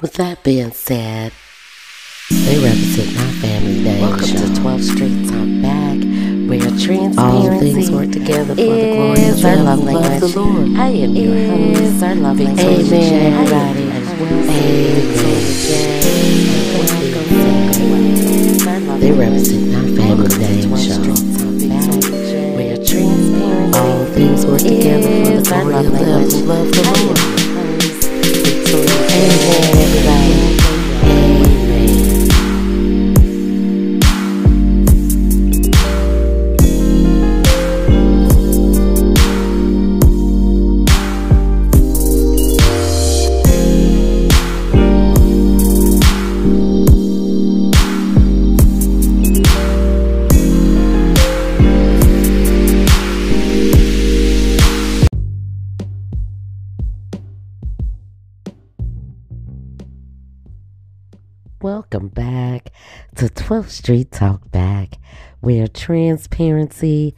With that being said, they represent my family name. Welcome show. to 12th Street Talk Back, where transparency all things work together for the glory of our love language. The Lord. I am your host, our love language. Amen, everybody. Amen. They represent our family name transparency all things work together for the glory of who love the Lord. Amen, everybody. Welcome 12th Street Talk Back, where transparency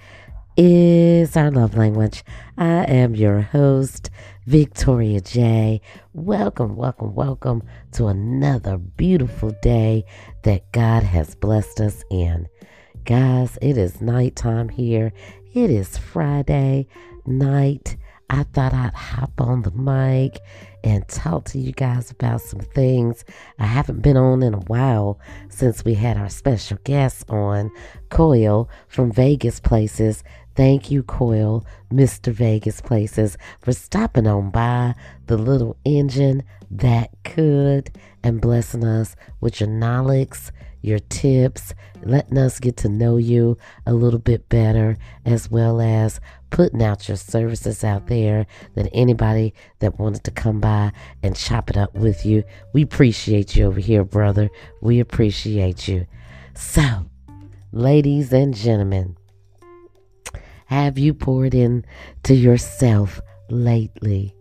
is our love language. I am your host, Victoria J. Welcome, welcome, welcome to another beautiful day that God has blessed us in. Guys, it is nighttime here. It is Friday night. I thought I'd hop on the mic and talk to you guys about some things I haven't been on in a while since we had our special guest on, Coil from Vegas Places. Thank you, Coil, Mr. Vegas Places, for stopping on by the little engine that could and blessing us with your knowledge, your tips, letting us get to know you a little bit better, as well as putting out your services out there that anybody that wanted to come by and chop it up with you. We appreciate you over here, brother. We appreciate you. So, ladies and gentlemen, have you poured in to yourself lately?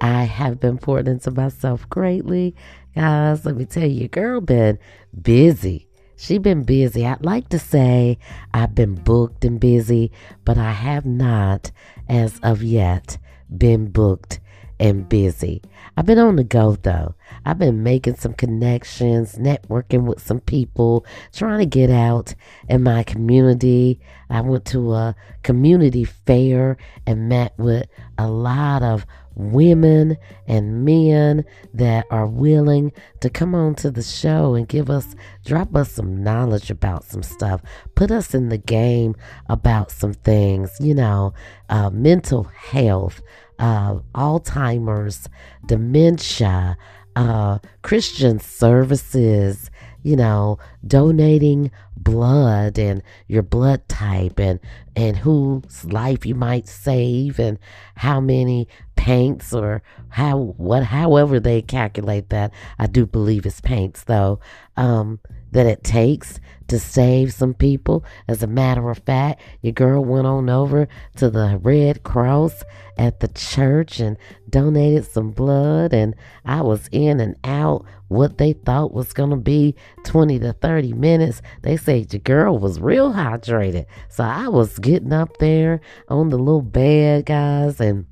I have been pouring into myself greatly. Guys, let me tell you, girl been busy she been busy. I'd like to say I've been booked and busy, but I have not, as of yet, been booked and busy. I've been on the go though. I've been making some connections, networking with some people, trying to get out in my community. I went to a community fair and met with a lot of women and men that are willing to come on to the show and give us, drop us some knowledge about some stuff, put us in the game about some things, you know, uh, mental health, uh, Alzheimer's, dementia, uh, Christian services, you know, donating blood and your blood type and and whose life you might save and how many paints or how what however they calculate that. I do believe it's paints though. Um that it takes to save some people. As a matter of fact, your girl went on over to the Red Cross at the church and donated some blood, and I was in and out what they thought was going to be 20 to 30 minutes. They said your girl was real hydrated. So I was getting up there on the little bed, guys, and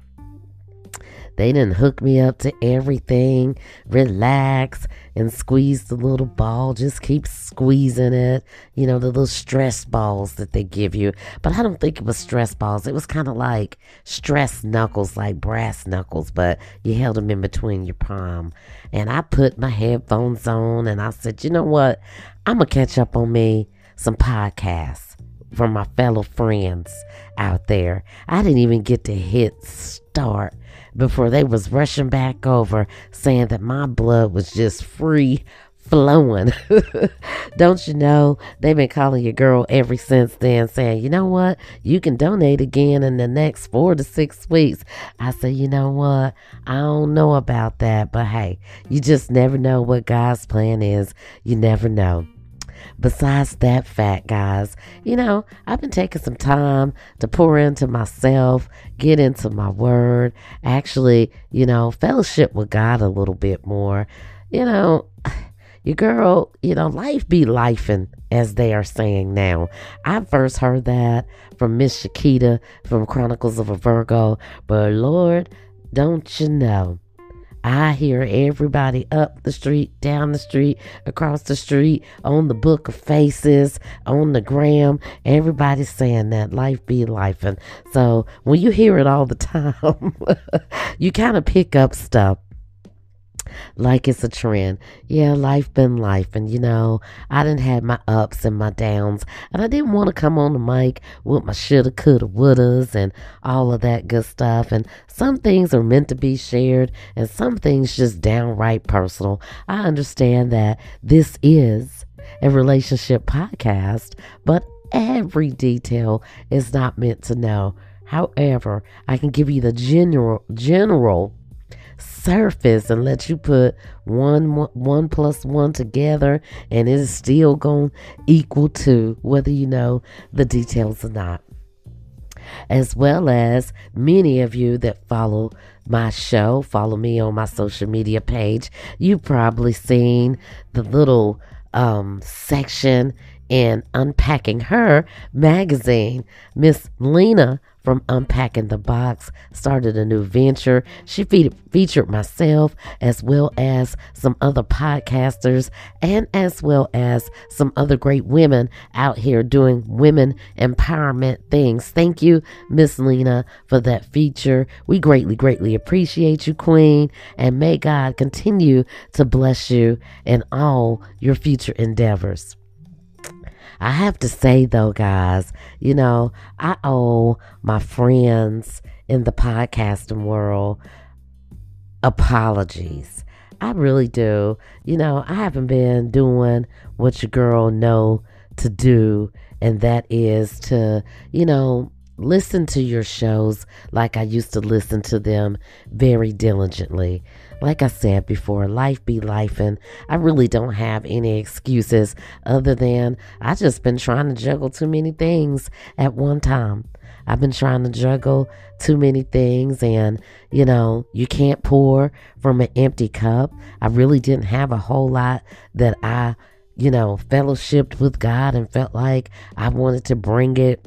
they didn't hook me up to everything. Relax and squeeze the little ball. Just keep squeezing it. You know, the little stress balls that they give you. But I don't think it was stress balls. It was kind of like stress knuckles, like brass knuckles, but you held them in between your palm. And I put my headphones on and I said, you know what? I'm going to catch up on me some podcasts from my fellow friends out there. I didn't even get to hit start before they was rushing back over saying that my blood was just free flowing. Don't you know they've been calling your girl ever since then saying, you know what, you can donate again in the next four to six weeks. I said, you know what, I don't know about that, but hey, you just never know what God's plan is. You never know. Besides that fact, guys, you know, I've been taking some time to pour into myself, get into my word, actually, you know, fellowship with God a little bit more. You know, your girl, you know, life be lifing, as they are saying now. I first heard that from Miss Shakita from Chronicles of a Virgo, but Lord, don't you know? I hear everybody up the street, down the street, across the street, on the book of faces, on the gram. Everybody's saying that life be life. And so when you hear it all the time, you kind of pick up stuff like it's a trend. Yeah, life been life. And you know, I didn't have my ups and my downs. And I didn't want to come on the mic with my shoulda, coulda, wouldas and all of that good stuff. And some things are meant to be shared and some things just downright personal. I understand that this is a relationship podcast, but every detail is not meant to know. However, I can give you the general general surface and let you put one one plus one together and it is still going to equal to whether you know the details or not. As well as many of you that follow my show follow me on my social media page you've probably seen the little um, section in unpacking her magazine. Miss lena from Unpacking the Box started a new venture. She fe- featured myself as well as some other podcasters and as well as some other great women out here doing women empowerment things. Thank you, Miss Lena, for that feature. We greatly, greatly appreciate you, Queen, and may God continue to bless you in all your future endeavors. I have to say though, guys, you know, I owe my friends in the podcasting world apologies. I really do. You know, I haven't been doing what your girl know to do, and that is to, you know, listen to your shows like I used to listen to them very diligently. Like I said before, life be life, and I really don't have any excuses other than I just been trying to juggle too many things at one time. I've been trying to juggle too many things, and you know, you can't pour from an empty cup. I really didn't have a whole lot that I, you know, fellowshipped with God and felt like I wanted to bring it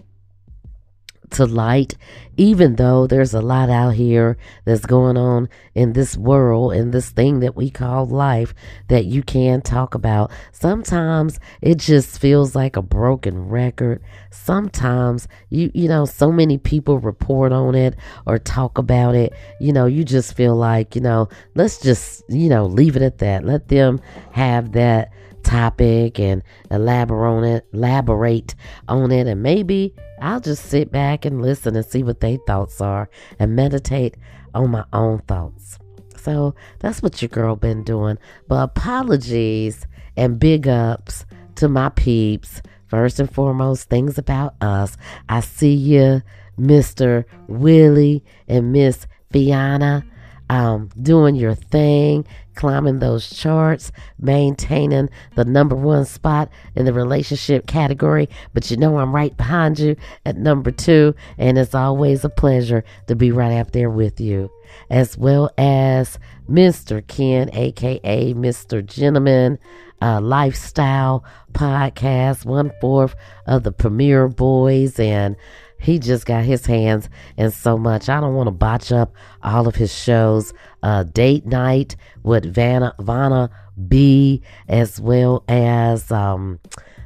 to light, even though there's a lot out here that's going on in this world, in this thing that we call life, that you can talk about. Sometimes it just feels like a broken record. Sometimes you, you know, so many people report on it or talk about it. You know, you just feel like, you know, let's just, you know, leave it at that. Let them have that topic and elaborate on it, elaborate on it, and maybe I'll just sit back and listen and see what their thoughts are and meditate on my own thoughts. So that's what your girl been doing. But apologies and big ups to my peeps. First and foremost, things about us. I see you, Mr. Willie and Miss Fiona um, doing your thing, climbing those charts, maintaining the number one spot in the relationship category. But you know, I'm right behind you at number two, and it's always a pleasure to be right up there with you, as well as Mr. Ken, aka Mr. Gentleman. Uh, lifestyle podcast, one fourth of the Premier Boys, and he just got his hands in so much. I don't want to botch up all of his shows. Uh, Date Night with Vanna, Vanna B, as well as um,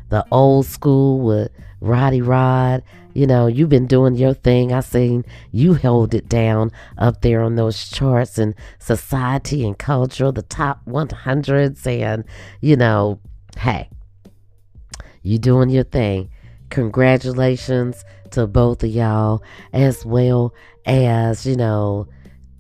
the old school with Roddy Rod. You know, you've been doing your thing. I seen you held it down up there on those charts and society and culture, the top 100s. And, you know, hey, you doing your thing. Congratulations to both of y'all, as well as, you know,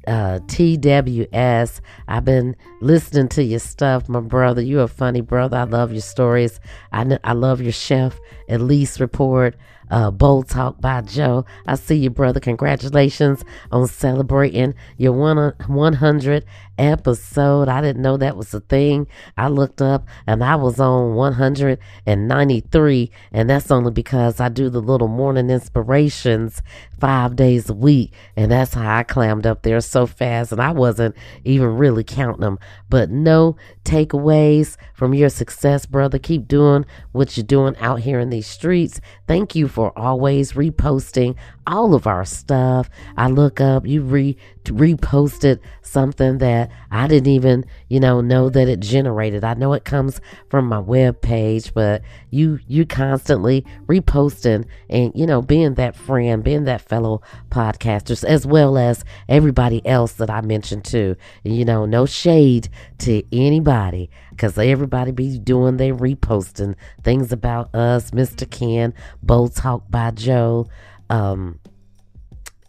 uh, TWS. I've been listening to your stuff, my brother. You're a funny brother. I love your stories. I, I love your chef, Elise report uh, Bold Talk by Joe. I see you, brother. Congratulations on celebrating your one 100 episode. I didn't know that was a thing. I looked up and I was on 193, and that's only because I do the little morning inspirations five days a week, and that's how I climbed up there so fast, and I wasn't even really counting them. But no takeaways from your success, brother. Keep doing what you're doing out here in these streets. Thank you for always reposting all of our stuff. I look up, you re reposted something that I didn't even, you know, know that it generated. I know it comes from my web page, but you you constantly reposting and you know being that friend, being that fellow podcasters, as well as everybody else that I mentioned too. You know, no shade to anybody because everybody be doing their reposting things about us, Mr. Ken, Bold Talk by Joe. Um,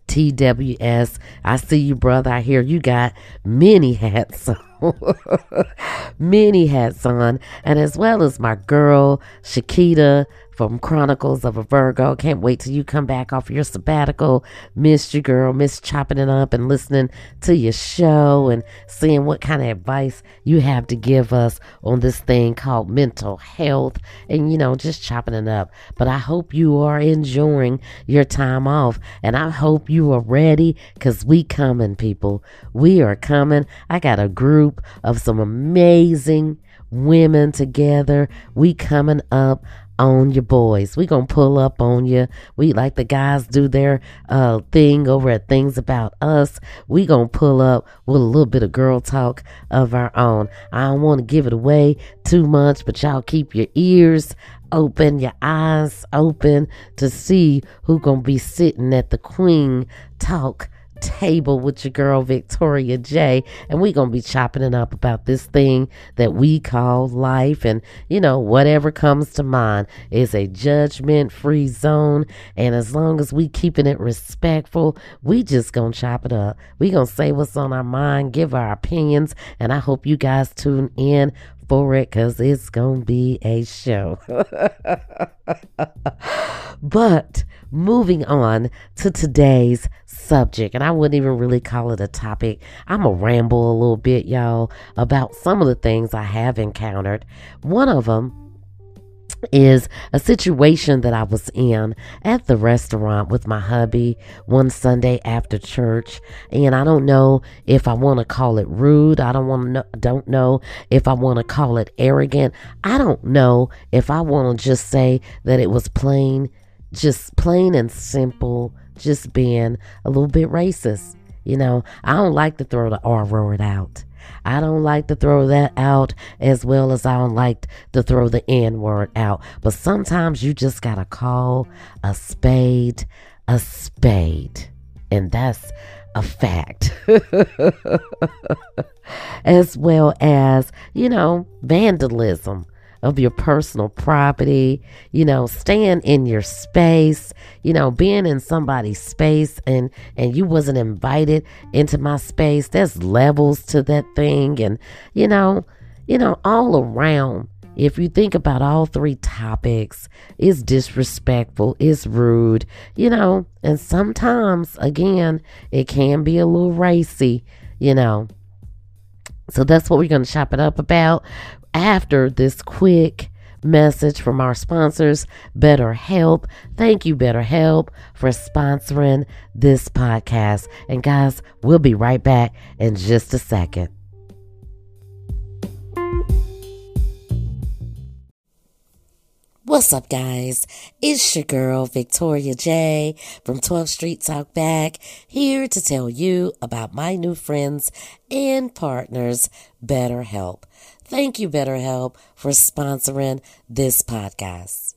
TWS. I see you, brother. I hear you got many hats many hats on. And as well as my girl, Shakita from Chronicles of a Virgo. Can't wait till you come back off your sabbatical. Missed you, girl. Miss chopping it up and listening to your show and seeing what kind of advice you have to give us on this thing called mental health and, you know, just chopping it up. But I hope you are enjoying your time off and I hope you are ready because we coming, people. We are coming. I got a group of some amazing women together. We coming up on your boys. We gonna pull up on you. We like the guys do their uh thing over at Things About Us. We gonna pull up with a little bit of girl talk of our own. I don't want to give it away too much, but y'all keep your ears open, your eyes open to see who gonna be sitting at the Queen Talk table with your girl Victoria J. And we going to be chopping it up about this thing that we call life. And, you know, whatever comes to mind is a judgment free zone. And as long as we keeping it respectful, we just going to chop it up. We going to say what's on our mind, give our opinions. And I hope you guys tune in for it because it's going to be a show. but moving on to today's subject, and I wouldn't even really call it a topic. I'm going to ramble a little bit, y'all, about some of the things I have encountered. One of them is a situation that I was in at the restaurant with my hubby one Sunday after church. And I don't know if I want to call it rude. I don't want to don't know if I want to call it arrogant. I don't know if I want to just say that it was plain just plain and simple just being a little bit racist. You know I don't like to throw the R word out I don't like to throw that out as well as I don't like to throw the N word out. But sometimes you just got to call a spade a spade. And that's a fact. as well as, you know, vandalism of your personal property, you know, staying in your space, you know, being in somebody's space and and you wasn't invited into my space. There's levels to that thing and you know, you know, all around if you think about all three topics, it's disrespectful, it's rude, you know, and sometimes, again, it can be a little racy, you know. So that's what we're going to chop it up about after this quick message from our sponsors, BetterHelp. Thank you, BetterHelp, for sponsoring this podcast. And guys, we'll be right back in just a second. What's up, guys? It's your girl, Victoria J from 12th Street Talk Back, here to tell you about my new friends and partners, BetterHelp. Thank you, BetterHelp, for sponsoring this podcast.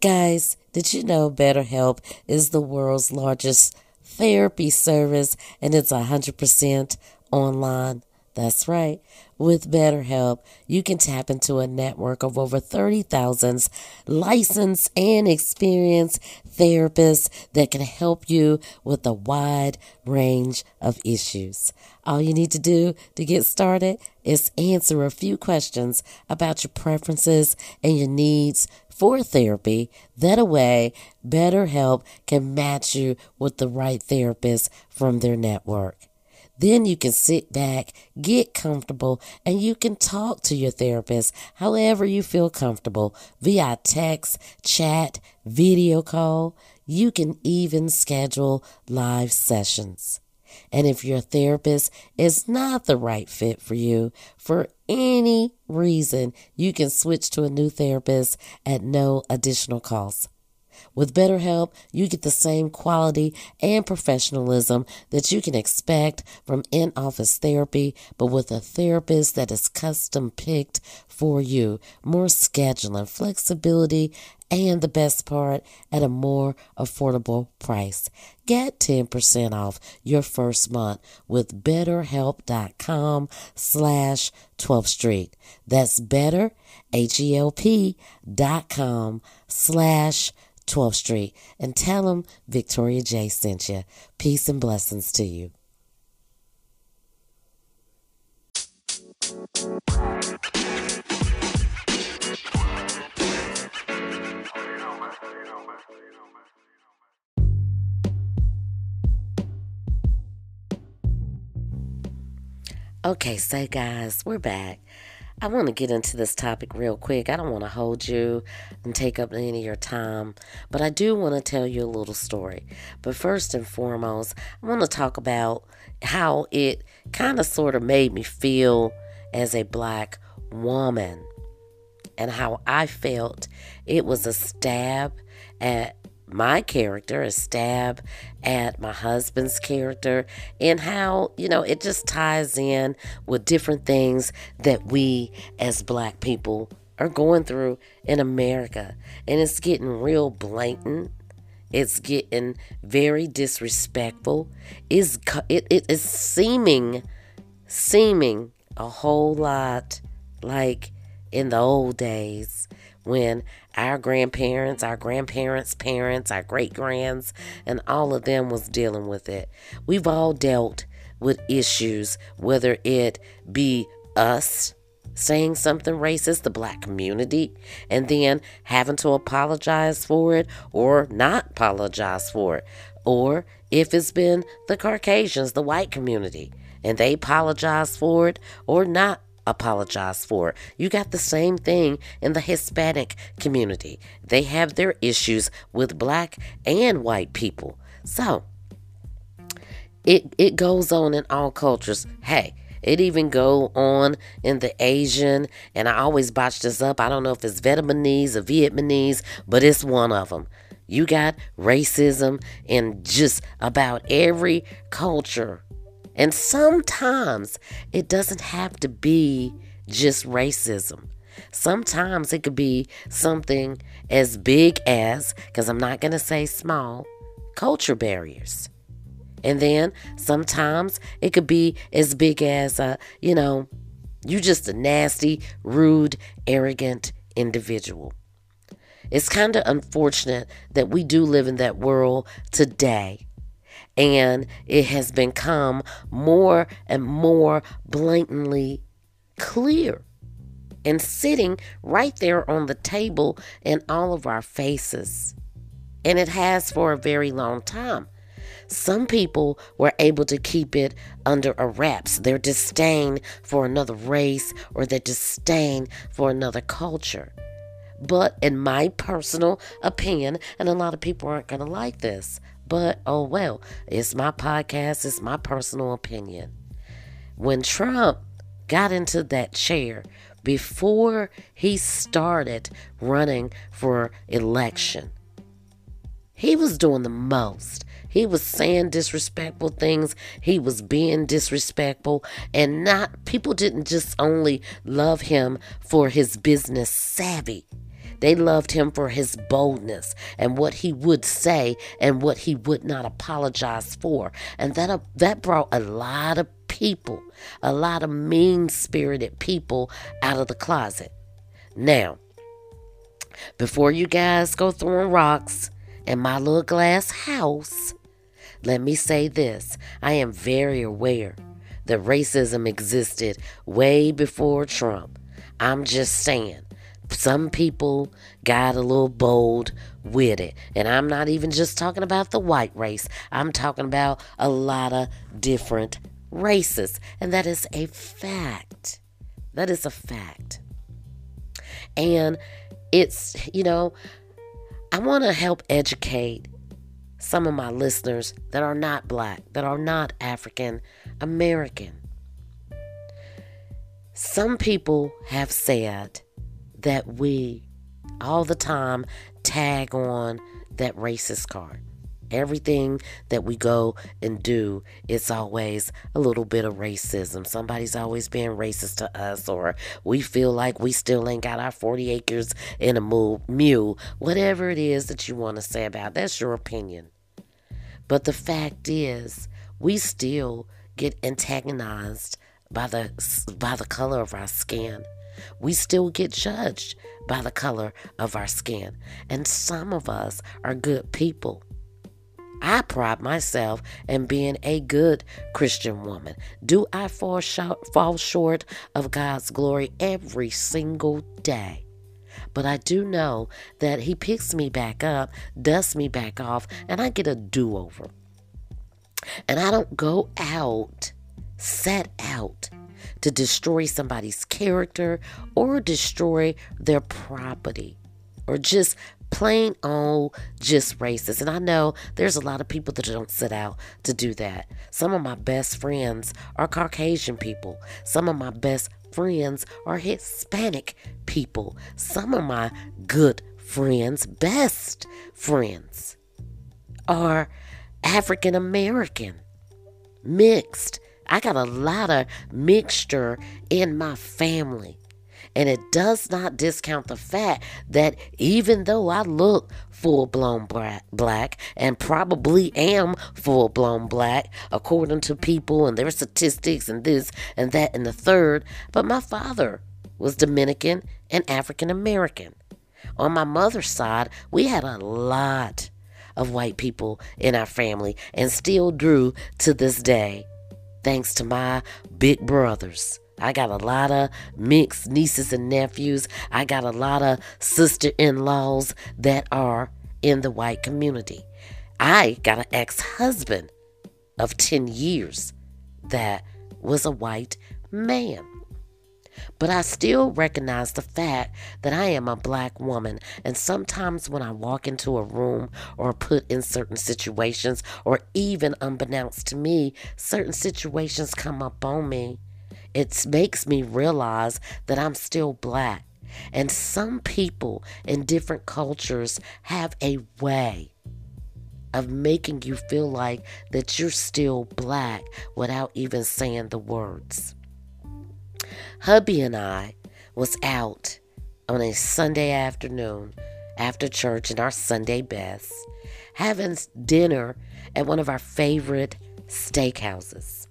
Guys, did you know BetterHelp is the world's largest therapy service and it's 100% online? That's right. With BetterHelp, you can tap into a network of over 30,000 licensed and experienced therapists that can help you with a wide range of issues. All you need to do to get started is answer a few questions about your preferences and your needs for therapy. That way, BetterHelp can match you with the right therapist from their network. Then you can sit back, get comfortable, and you can talk to your therapist however you feel comfortable via text, chat, video call. You can even schedule live sessions. And if your therapist is not the right fit for you for any reason, you can switch to a new therapist at no additional cost. With BetterHelp, you get the same quality and professionalism that you can expect from in office therapy, but with a therapist that is custom picked for you. More scheduling, flexibility, and the best part, at a more affordable price. Get 10% off your first month with betterhelp.com slash 12th Street. That's better, H-E-L-P dot com slash 12th Street. And tell them Victoria J sent you. Peace and blessings to you. Okay, so guys, we're back. I want to get into this topic real quick. I don't want to hold you and take up any of your time, but I do want to tell you a little story. But first and foremost, I want to talk about how it kind of sort of made me feel as a black woman and how I felt it was a stab at my character, a stab at my husband's character, and how, you know, it just ties in with different things that we as black people are going through in America. And it's getting real blatant. It's getting very disrespectful. It's, it, it is seeming, seeming a whole lot like in the old days when our grandparents, our grandparents' parents, our great grands, and all of them was dealing with it. We've all dealt with issues, whether it be us saying something racist, the black community, and then having to apologize for it or not apologize for it. Or if it's been the Caucasians, the white community, and they apologize for it or not apologize for. You got the same thing in the Hispanic community. They have their issues with black and white people. So, it it goes on in all cultures. Hey, it even go on in the Asian, and I always botch this up. I don't know if it's Vietnamese or Vietnamese, but it's one of them. You got racism in just about every culture and sometimes it doesn't have to be just racism. Sometimes it could be something as big as, because I'm not going to say small, culture barriers. And then sometimes it could be as big as, uh, you know, you just a nasty, rude, arrogant individual. It's kind of unfortunate that we do live in that world today and it has become more and more blatantly clear and sitting right there on the table in all of our faces. And it has for a very long time. Some people were able to keep it under a wraps, their disdain for another race or their disdain for another culture. But in my personal opinion, and a lot of people aren't going to like this, but oh well, it's my podcast, it's my personal opinion. When Trump got into that chair, before he started running for election, he was doing the most. He was saying disrespectful things. He was being disrespectful. And not people didn't just only love him for his business savvy. They loved him for his boldness and what he would say and what he would not apologize for. And that, uh, that brought a lot of people, a lot of mean spirited people out of the closet. Now, before you guys go throwing rocks in my little glass house, let me say this I am very aware that racism existed way before Trump. I'm just saying, some people got a little bold with it. And I'm not even just talking about the white race, I'm talking about a lot of different races. And that is a fact. That is a fact. And it's, you know, I want to help educate some of my listeners that are not black, that are not African American. Some people have said that we all the time tag on that racist card. Everything that we go and do, it's always a little bit of racism. Somebody's always being racist to us, or we feel like we still ain't got our 40 acres in a mule. Whatever it is that you want to say about, that's your opinion. But the fact is, we still get antagonized by the by the color of our skin. We still get judged by the color of our skin. And some of us are good people. I pride myself in being a good Christian woman. Do I fall short, fall short of God's glory every single day? But I do know that He picks me back up, dusts me back off, and I get a do over. And I don't go out, set out to destroy somebody's character or destroy their property or just plain old just racist. And I know there's a lot of people that don't set out to do that. Some of my best friends are Caucasian people. Some of my best friends are Hispanic people. Some of my good friends, best friends, are African American, mixed. I got a lot of mixture in my family. And it does not discount the fact that even though I look full blown black and probably am full blown black, according to people and their statistics and this and that and the third, but my father was Dominican and African American. On my mother's side, we had a lot of white people in our family and still do to this day, thanks to my big brothers I got a lot of mixed nieces and nephews. I got a lot of sister in laws that are in the white community. I got an ex husband of 10 years that was a white man. But I still recognize the fact that I am a black woman. And sometimes when I walk into a room or put in certain situations, or even unbeknownst to me, certain situations come up on me it makes me realize that I'm still black. And some people in different cultures have a way of making you feel like that you're still black without even saying the words. Hubby and I was out on a Sunday afternoon after church in our Sunday best, having dinner at one of our favorite steakhouses.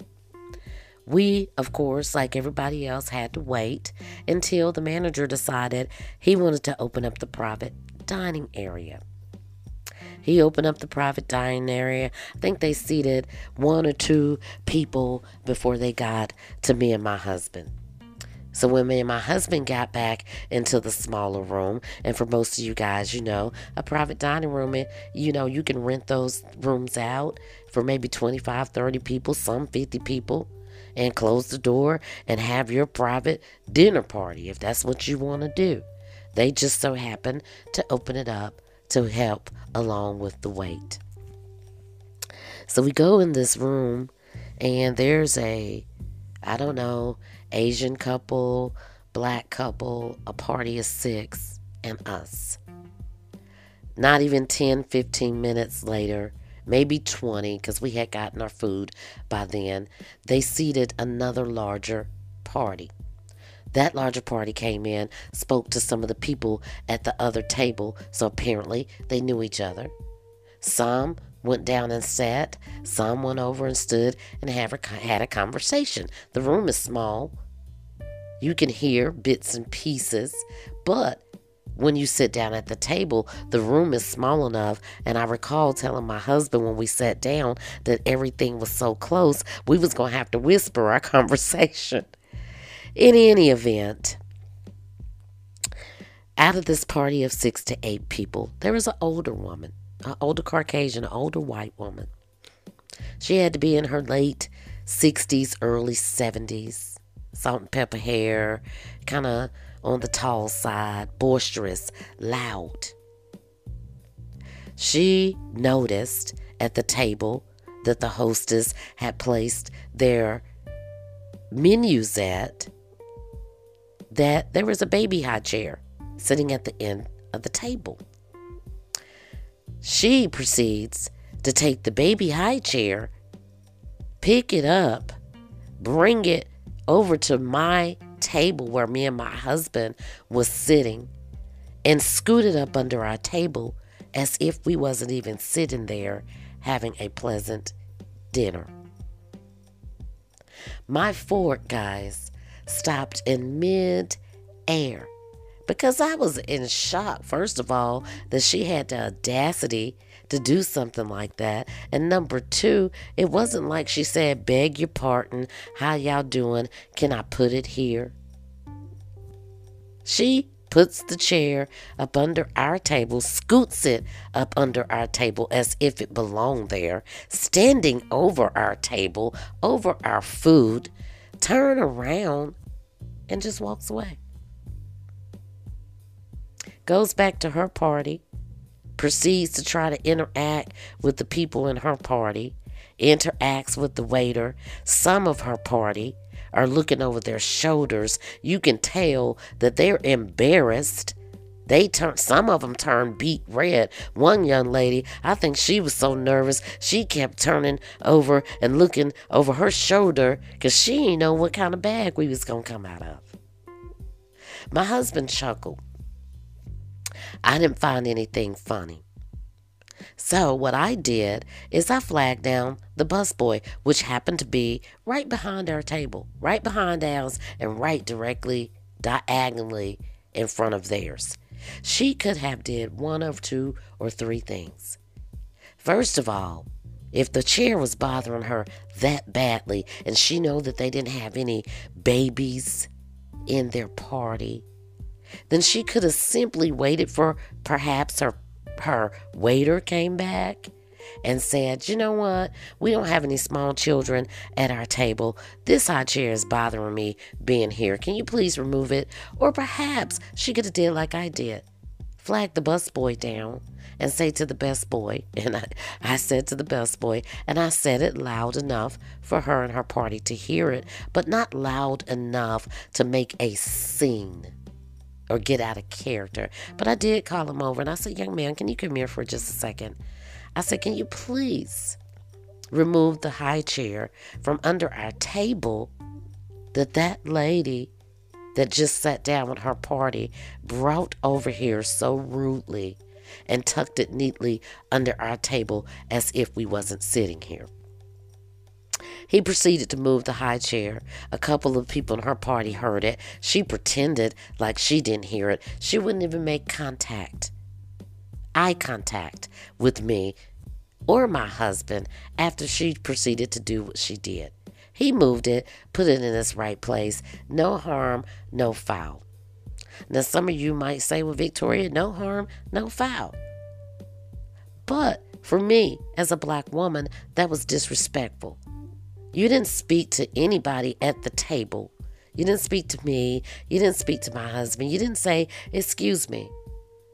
We, of course, like everybody else, had to wait until the manager decided he wanted to open up the private dining area. He opened up the private dining area. I think they seated one or two people before they got to me and my husband. So when me and my husband got back into the smaller room, and for most of you guys, you know, a private dining room, and you know, you can rent those rooms out for maybe 25, 30 people, some 50 people and close the door and have your private dinner party if that's what you want to do. They just so happen to open it up to help along with the wait. So we go in this room and there's a, I don't know, Asian couple, black couple, a party of six, and us. Not even 10, 15 minutes later, maybe 20, because we had gotten our food by then, they seated another larger party. That larger party came in, spoke to some of the people at the other table, so apparently they knew each other. Some went down and sat, some went over and stood and a, had a conversation. The room is small. You can hear bits and pieces, but when you sit down at the table, the room is small enough. And I recall telling my husband when we sat down that everything was so close, we was going to have to whisper our conversation. In any event, out of this party of six to eight people, there was an older woman, an older Caucasian, an older white woman. She had to be in her late 60s, early 70s, salt and pepper hair, kind of on the tall side, boisterous, loud. She noticed at the table that the hostess had placed their menus at that there was a baby high chair sitting at the end of the table. She proceeds to take the baby high chair, pick it up, bring it over to my table where me and my husband was sitting and scoot it up under our table as if we wasn't even sitting there having a pleasant dinner. My fork, guys, stopped in mid air because I was in shock, first of all, that she had the audacity to do something like that. And number two, it wasn't like she said, Beg your pardon, how y'all doing? Can I put it here? She puts the chair up under our table, scoots it up under our table as if it belonged there, standing over our table, over our food, turn around, and just walks away. Goes back to her party, proceeds to try to interact with the people in her party, interacts with the waiter, some of her party, are looking over their shoulders. You can tell that they're embarrassed. They turn some of them turn beet red. One young lady, I think she was so nervous, she kept turning over and looking over her shoulder because she didn't know what kind of bag we was gonna come out of. My husband chuckled. I didn't find anything funny. So what I did is I flagged down the busboy, which happened to be right behind our table, right behind ours, and right directly diagonally in front of theirs. She could have did one of two or three things. First of all, if the chair was bothering her that badly and she know that they didn't have any babies in their party, then she could have simply waited for perhaps her her waiter came back and said, You know what? We don't have any small children at our table. This high chair is bothering me being here. Can you please remove it? Or perhaps she could have did like I did. Flag the busboy down and say to the best boy, and I, I said to the best boy, and I said it loud enough for her and her party to hear it, but not loud enough to make a scene or get out of character. But I did call him over and I said, Young man, can you come here for just a second? I said, Can you please remove the high chair from under our table that that lady that just sat down with her party brought over here so rudely and tucked it neatly under our table as if we wasn't sitting here. He proceeded to move the high chair. A couple of people in her party heard it. She pretended like she didn't hear it. She wouldn't even make contact, eye contact with me or my husband after she proceeded to do what she did. He moved it, put it in its right place. No harm, no foul. Now, some of you might say, well, Victoria, no harm, no foul. But for me, as a black woman, that was disrespectful. You didn't speak to anybody at the table. You didn't speak to me. You didn't speak to my husband. You didn't say, Excuse me.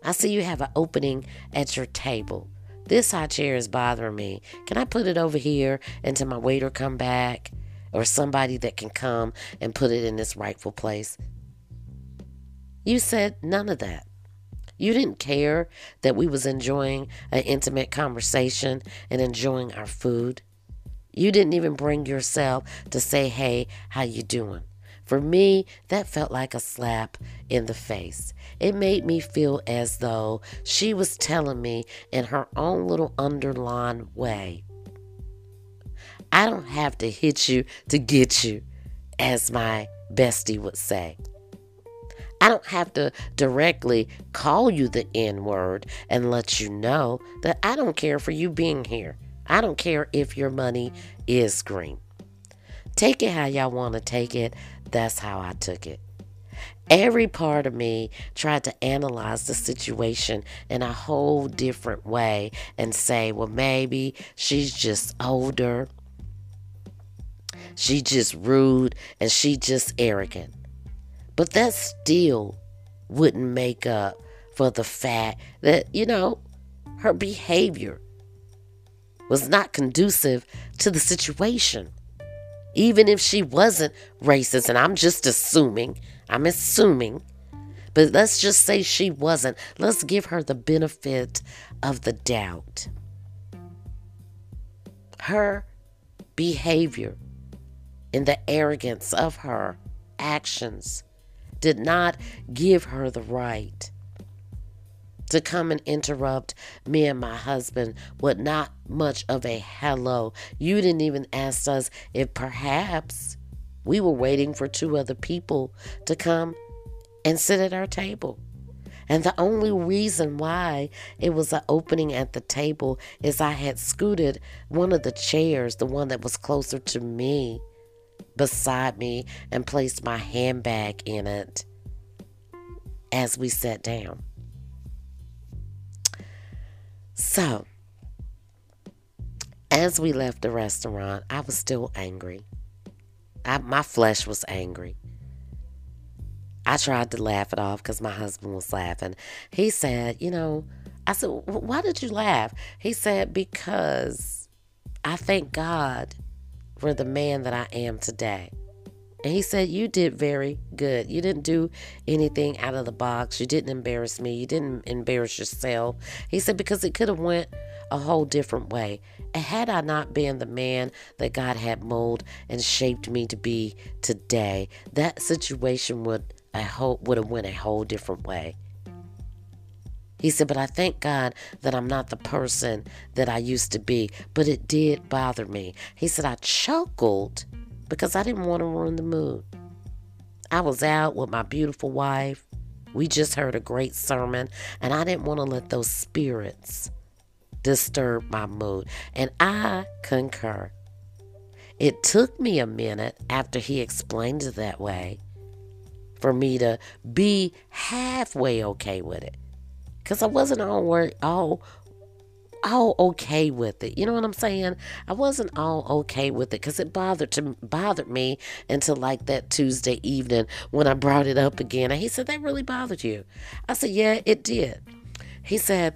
I see you have an opening at your table. This high chair is bothering me. Can I put it over here until my waiter come back? Or somebody that can come and put it in its rightful place? You said none of that. You didn't care that we was enjoying an intimate conversation and enjoying our food. You didn't even bring yourself to say, "Hey, how you doing?" For me, that felt like a slap in the face. It made me feel as though she was telling me in her own little underlined way, I don't have to hit you to get you, as my bestie would say. I don't have to directly call you the N word and let you know that I don't care for you being here. I don't care if your money is green. Take it how y'all want to take it. That's how I took it. Every part of me tried to analyze the situation in a whole different way and say, well, maybe she's just older. She just rude and she just arrogant. But that still wouldn't make up for the fact that, you know, her behavior was not conducive to the situation. Even if she wasn't racist, and I'm just assuming, I'm assuming, But let's just say she wasn't. Let's give her the benefit of the doubt. Her behavior and the arrogance of her actions did not give her the right to come and interrupt me and my husband with not much of a hello. You didn't even ask us if perhaps we were waiting for two other people to come and sit at our table. And the only reason why it was an opening at the table is I had scooted one of the chairs, the one that was closer to me, beside me and placed my handbag in it as we sat down. So, as we left the restaurant, I was still angry. I, my flesh was angry. I tried to laugh it off because my husband was laughing. He said, You know, I said, Why did you laugh? He said, Because I thank God for the man that I am today. And he said, You did very good. You didn't do anything out of the box. You didn't embarrass me. You didn't embarrass yourself. He said, Because it could have went a whole different way. And had I not been the man that God had molded and shaped me to be today, that situation would I hope would have went a whole different way. He said, but I thank God that I'm not the person that I used to be, but it did bother me. He said, I chuckled because I didn't want to ruin the mood. I was out with my beautiful wife. We just heard a great sermon, and I didn't want to let those spirits disturb my mood. And I concur. It took me a minute after he explained it that way for me to be halfway okay with it. Because I wasn't all, work, all all okay with it. You know what I'm saying? I wasn't all okay with it because it bothered to bothered me until like that Tuesday evening when I brought it up again. And he said, That really bothered you. I said, Yeah, it did. He said,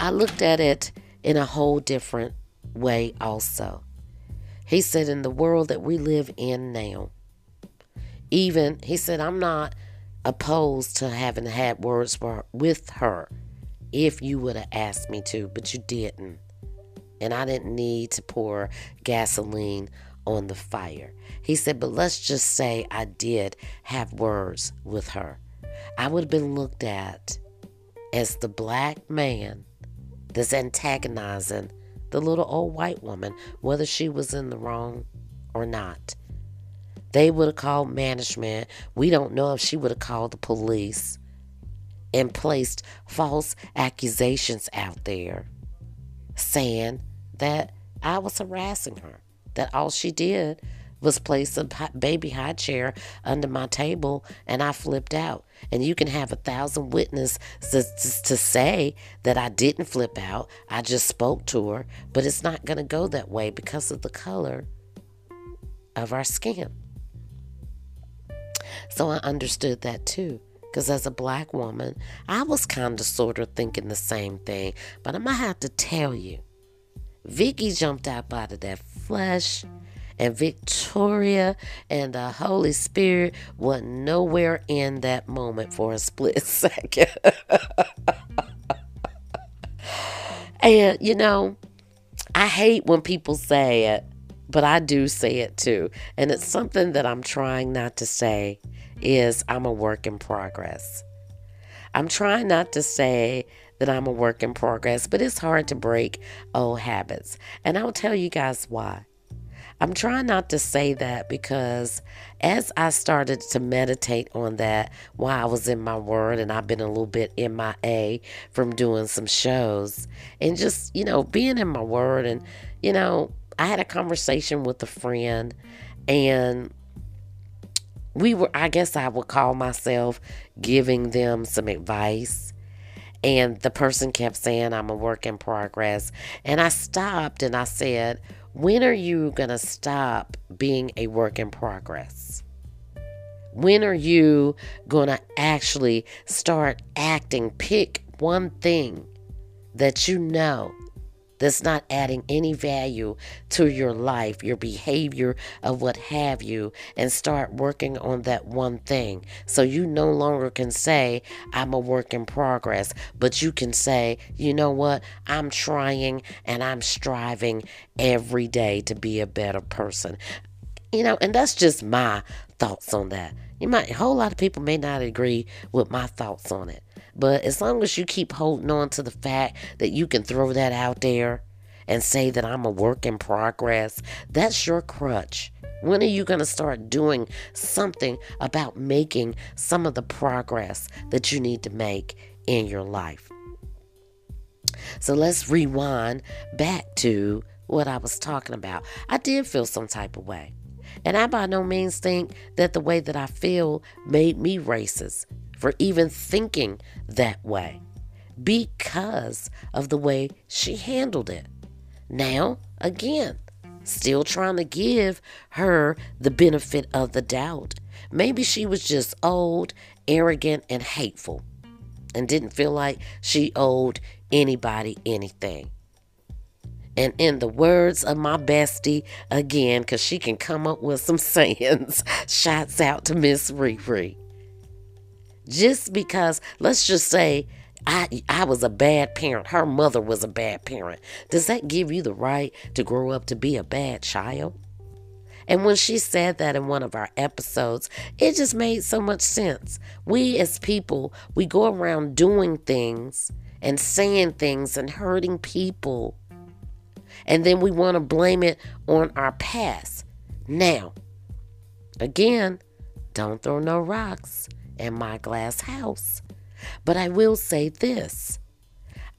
I looked at it in a whole different way also. He said, In the world that we live in now, even, he said, I'm not opposed to having had words for, with her if you would have asked me to, but you didn't. And I didn't need to pour gasoline on the fire. He said, but let's just say I did have words with her. I would have been looked at as the black man that's antagonizing the little old white woman, whether she was in the wrong or not. They would have called management. We don't know if she would have called the police and placed false accusations out there saying that I was harassing her, that all she did was place a baby high chair under my table and I flipped out. And you can have a thousand witnesses to, to, say that I didn't flip out. I just spoke to her, but it's not going to go that way because of the color of our skin. So I understood that too. Because as a black woman, I was kind of sort of thinking the same thing. But I'm going to have to tell you, Vicky jumped out out of that flesh, and Victoria and the Holy Spirit were nowhere in that moment for a split second. and, you know, I hate when people say it, but I do say it too. And it's something that I'm trying not to say is I'm a work in progress. I'm trying not to say that I'm a work in progress, but it's hard to break old habits. And I'll tell you guys why. I'm trying not to say that because as I started to meditate on that while I was in my word, and I've been a little bit MIA from doing some shows, and just, you know, being in my word, and, you know, I had a conversation with a friend, and we were, I guess I would call myself giving them some advice. And the person kept saying, I'm a work in progress. And I stopped and I said, When are you going to stop being a work in progress? When are you going to actually start acting? Pick one thing that you know that's not adding any value to your life, your behavior, of what have you, and start working on that one thing. So you no longer can say, I'm a work in progress, but you can say, you know what? I'm trying and I'm striving every day to be a better person. You know, and that's just my thoughts on that. You might, a whole lot of people may not agree with my thoughts on it. But as long as you keep holding on to the fact that you can throw that out there and say that I'm a work in progress, that's your crutch. When are you going to start doing something about making some of the progress that you need to make in your life? So let's rewind back to what I was talking about. I did feel some type of way. And I by no means think that the way that I feel made me racist for even thinking that way because of the way she handled it. Now, again, still trying to give her the benefit of the doubt. Maybe she was just old, arrogant, and hateful and didn't feel like she owed anybody anything. And in the words of my bestie, again, because she can come up with some sayings, shouts out to Miss Riri just because, let's just say, I, I was a bad parent, her mother was a bad parent, does that give you the right to grow up to be a bad child? And when she said that in one of our episodes, it just made so much sense. We as people, we go around doing things and saying things and hurting people. And then we want to blame it on our past. Now, again, don't throw no rocks in my glass house. But I will say this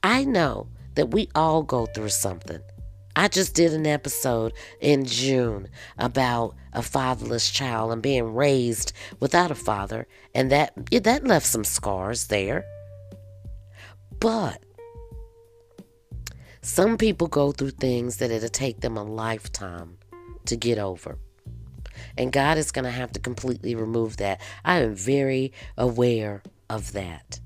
I know that we all go through something. I just did an episode in June about a fatherless child and being raised without a father, and that yeah, that left some scars there. But some people go through things that it'll take them a lifetime to get over. And God is going to have to completely remove that. I am very aware of that.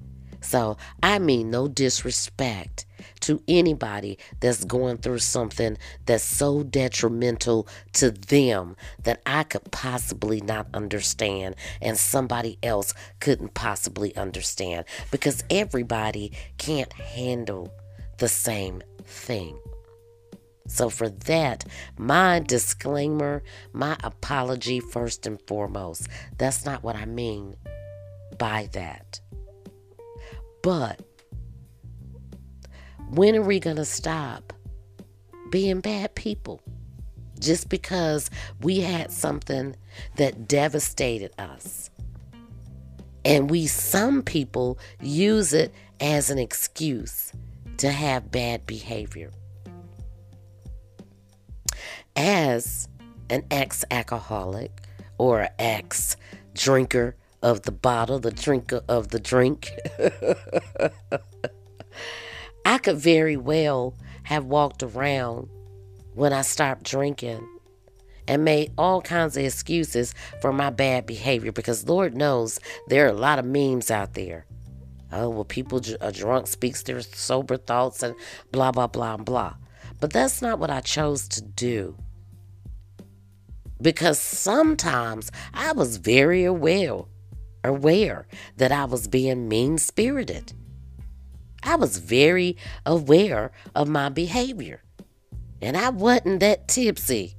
So I mean no disrespect to anybody that's going through something that's so detrimental to them that I could possibly not understand and somebody else couldn't possibly understand because everybody can't handle the same thing. So, for that, my disclaimer, my apology first and foremost. That's not what I mean by that. But when are we going to stop being bad people? Just because we had something that devastated us. And we, some people, use it as an excuse to have bad behavior as an ex alcoholic or ex drinker of the bottle, the drinker of the drink, I could very well have walked around when I stopped drinking and made all kinds of excuses for my bad behavior because Lord knows there are a lot of memes out there. Oh, well, people, a drunk speaks their sober thoughts and blah, blah, blah, blah. But that's not what I chose to do because sometimes I was very aware, aware that I was being mean spirited. I was very aware of my behavior. And I wasn't that tipsy.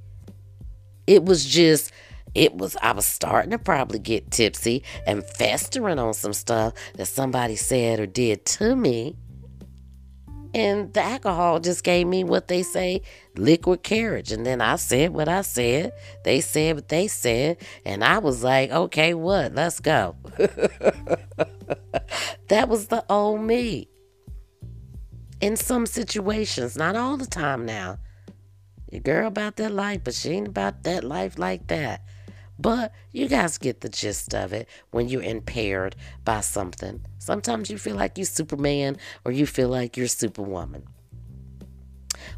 It was just, it was, I was starting to probably get tipsy and festering on some stuff that somebody said or did to me. And the alcohol just gave me what they say liquid courage. And then I said what I said. They said what they said. And I was like, okay, what? Let's go. that was the old me. In some situations, not all the time now. Your girl about that life, but she ain't about that life like that. But you guys get the gist of it when you're impaired by something. Sometimes you feel like you're Superman or you feel like you're Superwoman.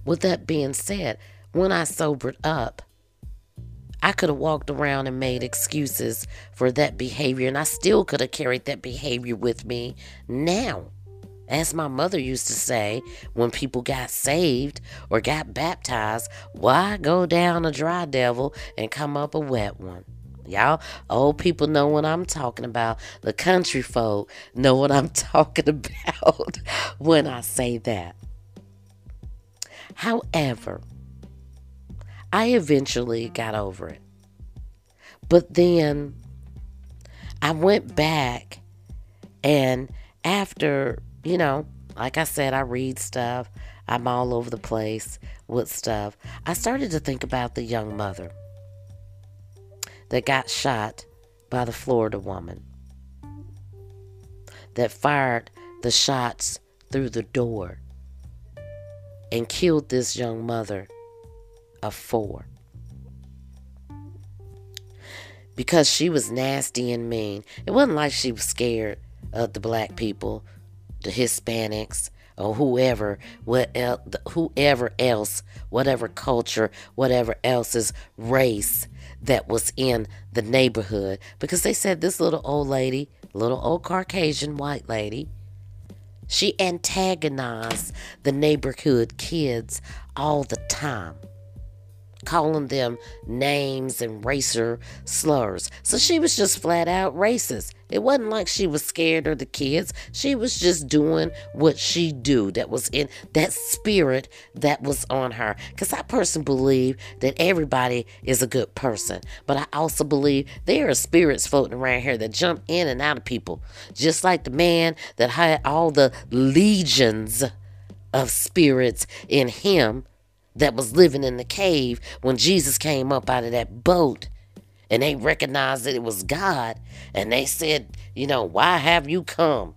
With that being said, when I sobered up, I could have walked around and made excuses for that behavior, and I still could have carried that behavior with me now. As my mother used to say when people got saved or got baptized, why go down a dry devil and come up a wet one? Y'all, old people know what I'm talking about. The country folk know what I'm talking about when I say that. However, I eventually got over it. But then I went back and after you know, like I said, I read stuff. I'm all over the place with stuff. I started to think about the young mother that got shot by the Florida woman that fired the shots through the door and killed this young mother of four. Because she was nasty and mean. It wasn't like she was scared of the black people the Hispanics, or whoever, whoever else, whatever culture, whatever else's race that was in the neighborhood. Because they said this little old lady, little old Caucasian white lady, she antagonized the neighborhood kids all the time calling them names and racer slurs. So she was just flat out racist. It wasn't like she was scared of the kids. She was just doing what she do. That was in that spirit that was on her. Because I personally believe that everybody is a good person. But I also believe there are spirits floating around here that jump in and out of people. Just like the man that had all the legions of spirits in him that was living in the cave when Jesus came up out of that boat and they recognized that it was God and they said, you know, why have you come?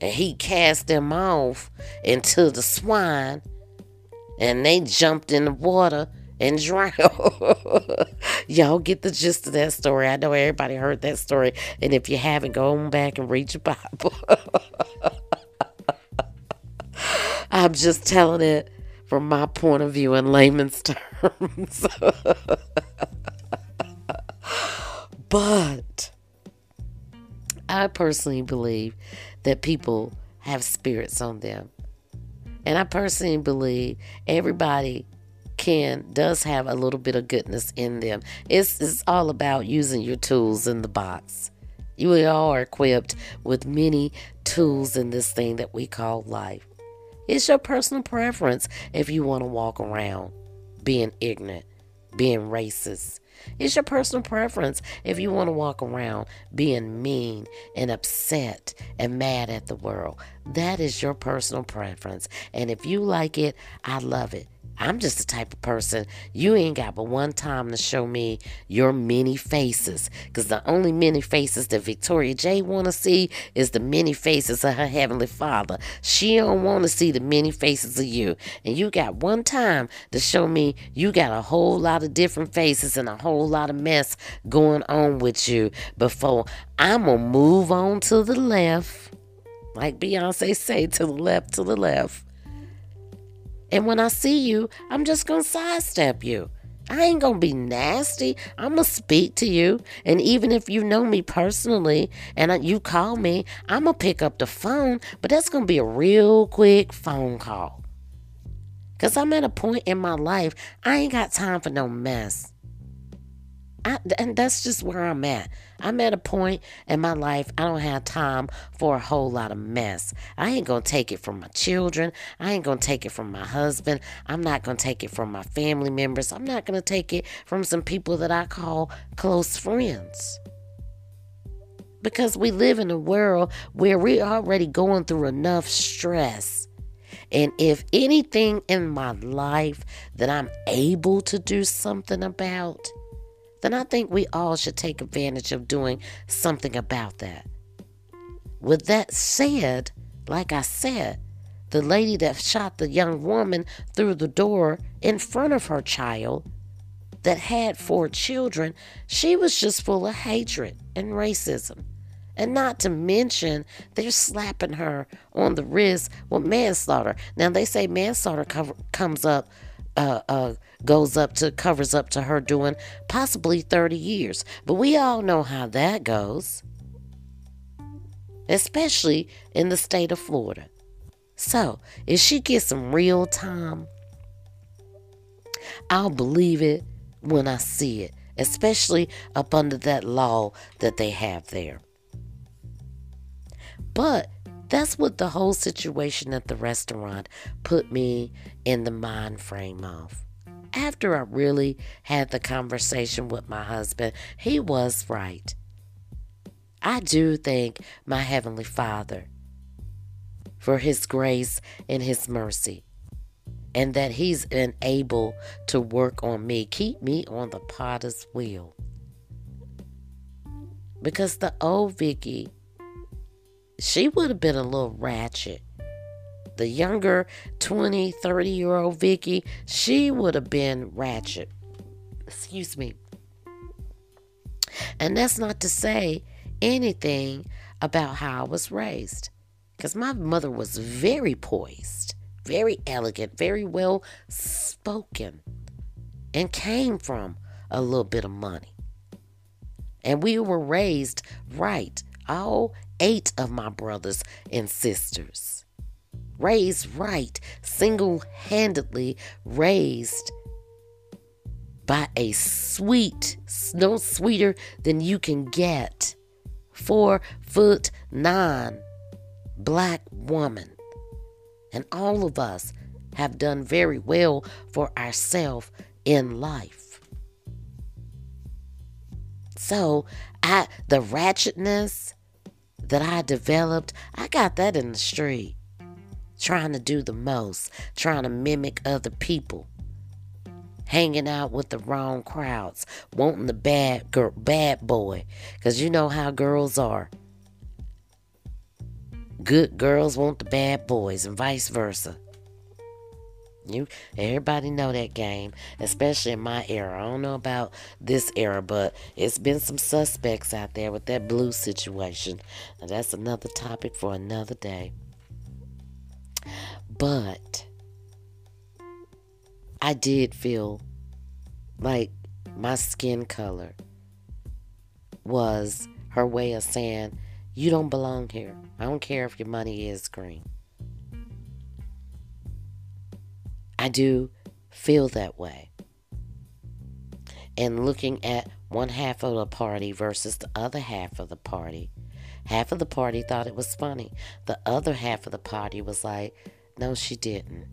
And he cast them off into the swine and they jumped in the water and drowned. Y'all get the gist of that story. I know everybody heard that story. And if you haven't, go on back and read your Bible. I'm just telling it from my point of view in layman's terms. but I personally believe that people have spirits on them. And I personally believe everybody can does have a little bit of goodness in them. It's it's all about using your tools in the box. You all are equipped with many tools in this thing that we call life. It's your personal preference if you want to walk around being ignorant, being racist. It's your personal preference if you want to walk around being mean and upset and mad at the world. That is your personal preference. And if you like it, I love it. I'm just the type of person you ain't got but one time to show me your many faces. Because the only many faces that Victoria J want to see is the many faces of her Heavenly Father. She don't want to see the many faces of you. And you got one time to show me you got a whole lot of different faces and a whole lot of mess going on with you before I'm going to move on to the left. Like Beyonce say, to the left, to the left and when I see you, I'm just going to sidestep you. I ain't to be nasty. I'm to speak to you. And even if you know me personally and you call me, I'm to pick up the phone, but that's to be a real quick phone call. Because I'm at a point in my life, I ain't got time for no mess. I, and that's just where I'm at. I'm at a point in my life I don't have time for a whole lot of mess. I ain't gonna take it from my children. I ain't gonna take it from my husband. I'm not gonna take it from my family members. I'm not gonna take it from some people that I call close friends. Because we live in a world where we're already going through enough stress. And if anything in my life that I'm able to do something about, then I think we all should take advantage of doing something about that. With that said, like I said, the lady that shot the young woman through the door in front of her child that had four children, she was just full of hatred and racism. And not to mention, they're slapping her on the wrist with manslaughter. Now, they say manslaughter comes up uh, uh, goes up to covers up to her doing possibly 30 years. But we all know how that goes. especially in the state of Florida. So, if she gets some real time, I'll believe it when I see it, especially up under that law that they have there. But that's what the whole situation at the restaurant put me in the mind frame of. After I really had the conversation with my husband, he was right. I do thank my Heavenly Father for His grace and His mercy, and that He's been able to work on me, keep me on the potter's wheel. Because the old Vicky she would have been a little ratchet. The younger 20, 30 year old Vicky, she would have been ratchet. Excuse me. And that's not to say anything about how I was raised. Because my mother was very poised, very elegant, very well spoken, and came from a little bit of money. And we were raised right. All eight of my brothers and sisters. Raised right, single handedly raised by a sweet, no sweeter than you can get, four foot nine black woman. And all of us have done very well for ourselves in life. So, I the ratchetness that I developed, I got that in the street. Trying to do the most, trying to mimic other people. Hanging out with the wrong crowds, wanting the bad girl, bad boy, cause you know how girls are. Good girls want the bad boys, and vice versa. You everybody know that game, especially in my era. I don't know about this era, but it's been some suspects out there with that blue situation. And that's another topic for another day. But I did feel like my skin color was her way of saying, You don't belong here. I don't care if your money is green. I do feel that way. And looking at one half of the party versus the other half of the party, half of the party thought it was funny. The other half of the party was like, no, she didn't.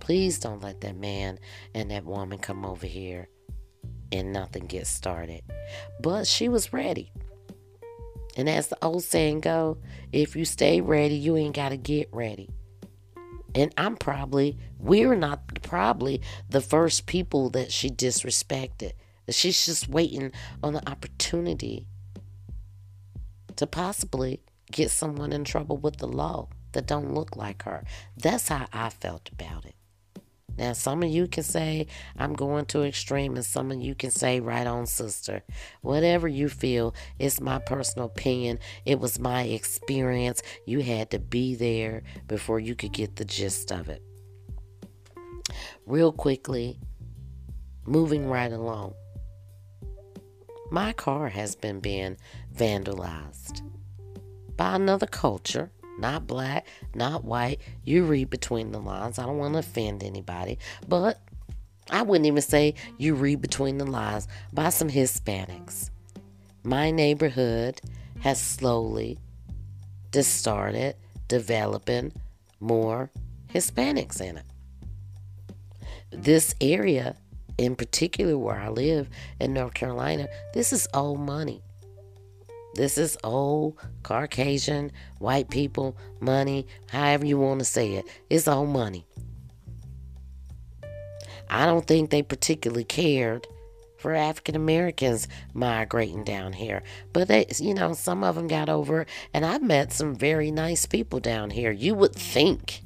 Please don't let that man and that woman come over here and nothing gets started. But she was ready. And as the old saying go, if you stay ready, you ain't got to get ready. And I'm probably, we're not probably the first people that she disrespected. She's just waiting on the opportunity to possibly get someone in trouble with the law that don't look like her. That's how I felt about it. Now, some of you can say, I'm going to extreme, and some of you can say, right on, sister. Whatever you feel, it's my personal opinion. It was my experience. You had to be there before you could get the gist of it. Real quickly, moving right along. My car has been being vandalized by another culture not black, not white. You read between the lines. I don't want to offend anybody, but I wouldn't even say you read between the lines by some Hispanics. My neighborhood has slowly just started developing more Hispanics in it. This area, in particular where I live in North Carolina, this is old money. This is old Caucasian, white people, money, however you want to say it. It's old money. I don't think they particularly cared for African Americans migrating down here. But they, you know, some of them got over it, and I've met some very nice people down here. You would think.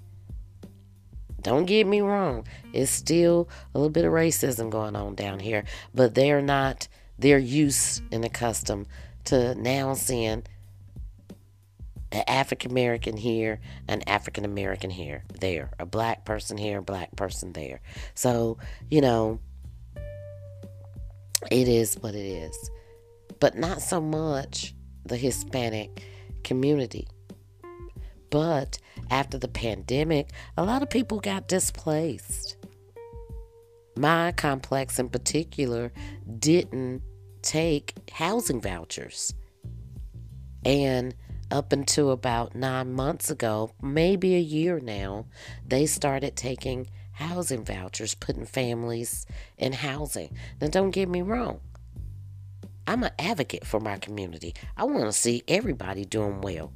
Don't get me wrong, it's still a little bit of racism going on down here, but they're not, they're used and accustomed to now seeing an African American here, an African American here, there, a black person here, a black person there. So, you know, it is what it is. But not so much the Hispanic community. But after the pandemic, a lot of people got displaced. My complex in particular didn't take housing vouchers. And up until about nine months ago, maybe a year now, they started taking housing vouchers, putting families in housing. Now, don't get me wrong. I'm an advocate for my community. I want to see everybody doing well.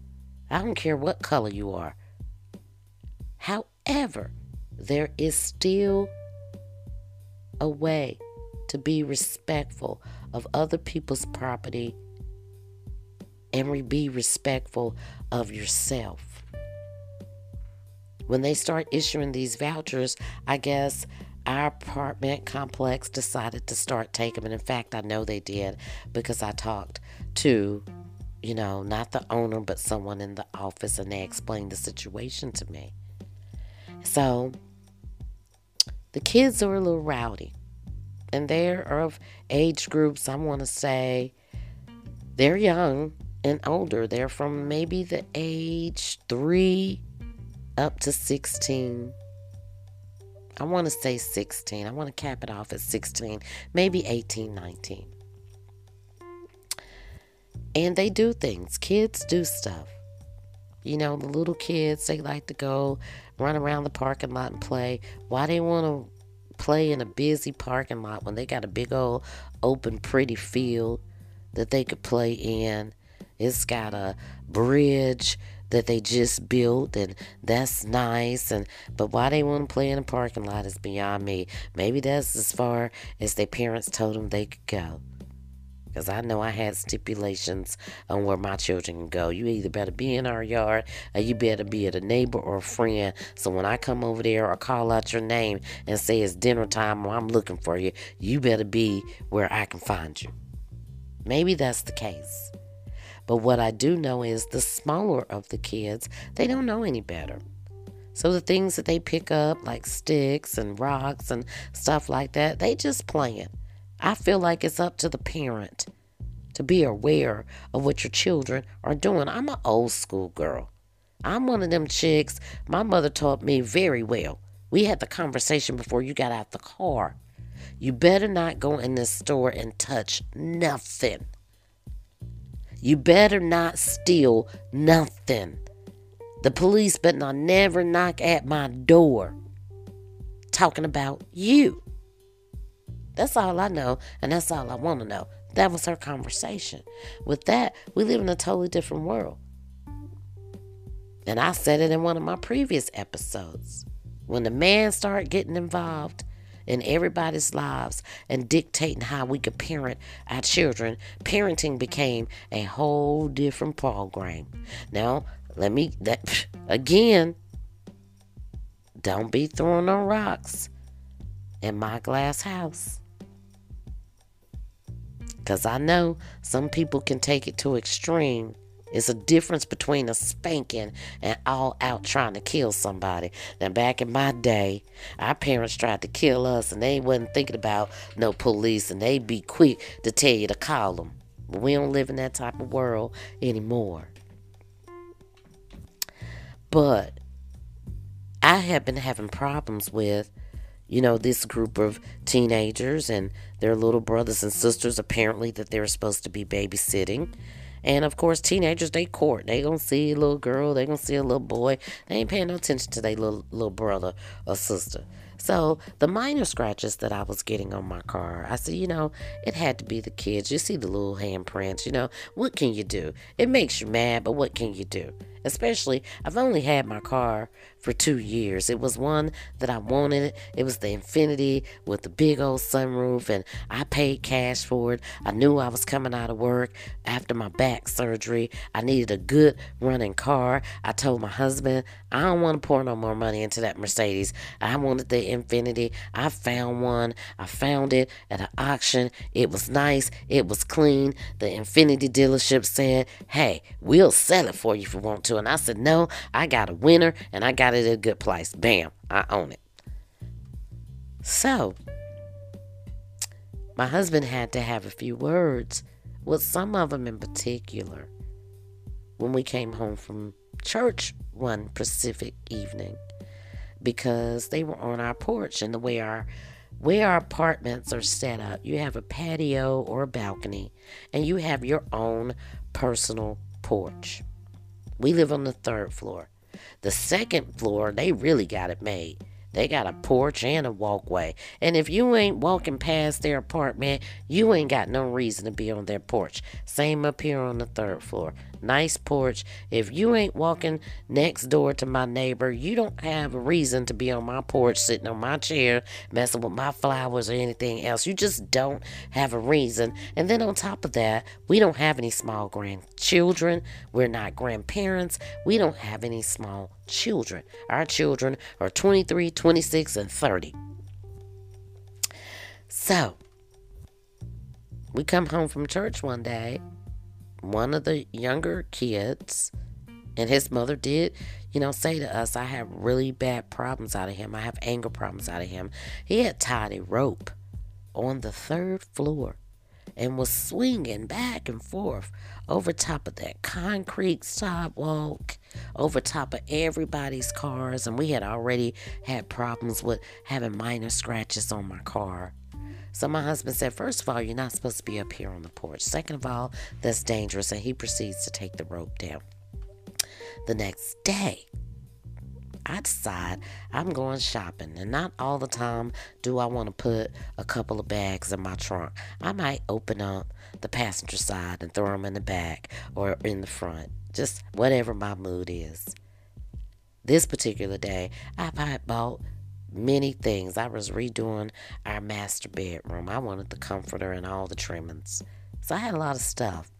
I don't care what color you are. However, there is still a way to be respectful of other people's property and be respectful of yourself. When they start issuing these vouchers, I guess our apartment complex decided to start taking them. And in fact, I know they did because I talked to, you know, not the owner, but someone in the office, and they explained the situation to me. So the kids are a little rowdy. And they're of age groups, I want to say, they're young and older. They're from maybe the age three up to 16. I want to say 16. I want to cap it off at 16, maybe 18, 19. And they do things. Kids do stuff. You know, the little kids, they like to go run around the parking lot and play. Why they want to play in a busy parking lot when they got a big old open, pretty field that they could play in? It's got a bridge that they just built and that's nice and but why they want to play in a parking lot is beyond me maybe that's as far as their parents told them they could go because I know I had stipulations on where my children can go. You either better be in our yard or you better be at a neighbor or a friend. So when I come over there or call out your name and say it's dinner time or I'm looking for you, you better be where I can find you. Maybe that's the case. But what I do know is the smaller of the kids, they don't know any better. So the things that they pick up, like sticks and rocks and stuff like that, they just playing. I feel like it's up to the parent to be aware of what your children are doing. I'm an old school girl. I'm one of them chicks. My mother taught me very well. We had the conversation before you got out the car. You better not go in this store and touch nothing. You better not steal nothing. The police better not never knock at my door talking about you. That's all I know, and that's all I want to know. That was her conversation. With that, we live in a totally different world. And I said it in one of my previous episodes. When the man started getting involved in everybody's lives and dictating how we could parent our children, parenting became a whole different program. Now, let me that again. Don't be throwing no rocks in my glass house. Because I know some people can take it to extreme it's a difference between a spanking and all out trying to kill somebody. Now, back in my day, our parents tried to kill us and they wasn't thinking about no police and they'd be quick to tell you to call them. But we don't live in that type of world anymore. But I have been having problems with, you know, this group of teenagers and their little brothers and sisters apparently that they're supposed to be babysitting. And of course, teenagers they court. They gonna see a little girl, they gonna see a little boy. They ain't paying no attention to their little little brother or sister. So the minor scratches that I was getting on my car, I said, you know, it had to be the kids. You see the little handprints, you know, what can you do? It makes you mad, but what can you do? Especially, I've only had my car for two years. It was one that I wanted. It was the Infiniti with the big old sunroof, and I paid cash for it. I knew I was coming out of work after my back surgery. I needed a good running car. I told my husband, I don't want to pour no more money into that Mercedes. I wanted the Infiniti. I found one. I found it at an auction. It was nice. It was clean. The Infiniti dealership said, hey, we'll sell it for you if you want to. And I said, no, I got a winner and I got at a good place. Bam, I own it. So, my husband had to have a few words with some of them in particular when we came home from church one Pacific evening because they were on our porch and the way our where our apartments are set up, you have a patio or a balcony and you have your own personal porch. We live on the third floor. The second floor, they really got it made. They got a porch and a walkway. And if you ain't walking past their apartment, you ain't got no reason to be on their porch. Same up here on the third floor. Nice porch. If you ain't walking next door to my neighbor, you don't have a reason to be on my porch, sitting on my chair, messing with my flowers or anything else. You just don't have a reason. And then on top of that, we don't have any small grandchildren. We're not grandparents. We don't have any small children. Our children are 23, 26, and 30. So, we come home from church one day. One of the younger kids and his mother did, you know, say to us, I have really bad problems out of him. I have anger problems out of him. He had tied a rope on the third floor and was swinging back and forth over top of that concrete sidewalk, over top of everybody's cars. And we had already had problems with having minor scratches on my car. So my husband said, First of all, you're not supposed to be up here on the porch. Second of all, that's dangerous. And he proceeds to take the rope down. The next day, I decide I'm going shopping, and not all the time do I want to put a couple of bags in my trunk. I might open up the passenger side and throw them in the back or in the front, just whatever my mood is. This particular day, I bought many things. I was redoing our master bedroom. I wanted the comforter and all the trimmings. So I had a lot of stuff.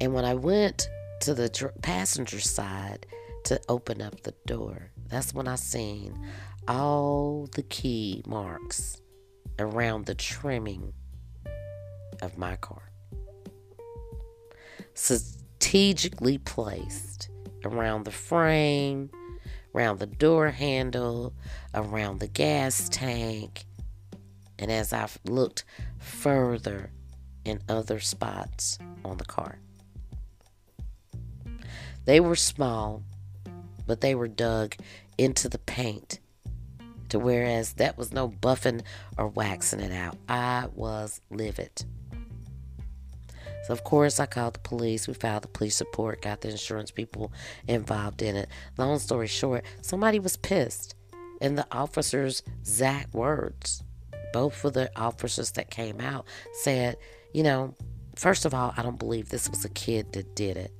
And when I went to the passenger side, to open up the door. That's when I seen all the key marks around the trimming of my car. Strategically placed around the frame, around the door handle, around the gas tank. And as I've looked further in other spots on the car, they were small but they were dug into the paint. To whereas that was no buffing or waxing it out. I was livid. So of course I called the police. We filed the police report, got the insurance people involved in it. Long story short, somebody was pissed. And the officers' exact words, both of the officers that came out, said, you know, first of all, I don't believe this was a kid that did it.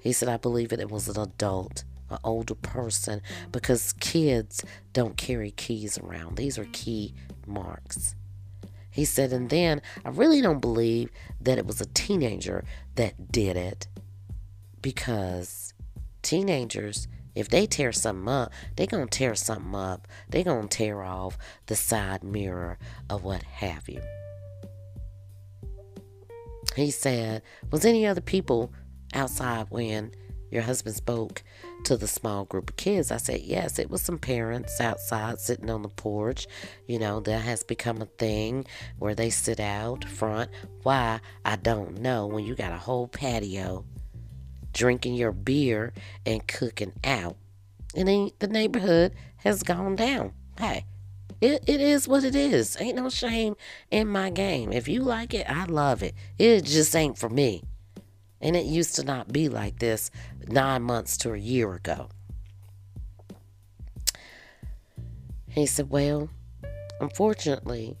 He said, I believe it, it was an adult, an older person, because kids don't carry keys around. These are key marks. He said, and then I really don't believe that it was a teenager that did it because teenagers, if they tear something up, they're going to tear something up. They're going to tear off the side mirror of what have you. He said, Was any other people outside when your husband spoke to the small group of kids. I said, yes, it was some parents outside sitting on the porch. You know, that has become a thing where they sit out front. Why? I don't know. When you got a whole patio drinking your beer and cooking out. And then the neighborhood has gone down. Hey, it, it is what it is. Ain't no shame in my game. If you like it, I love it. It just ain't for me. And it used to not be like this nine months to a year ago. He said, Well, unfortunately,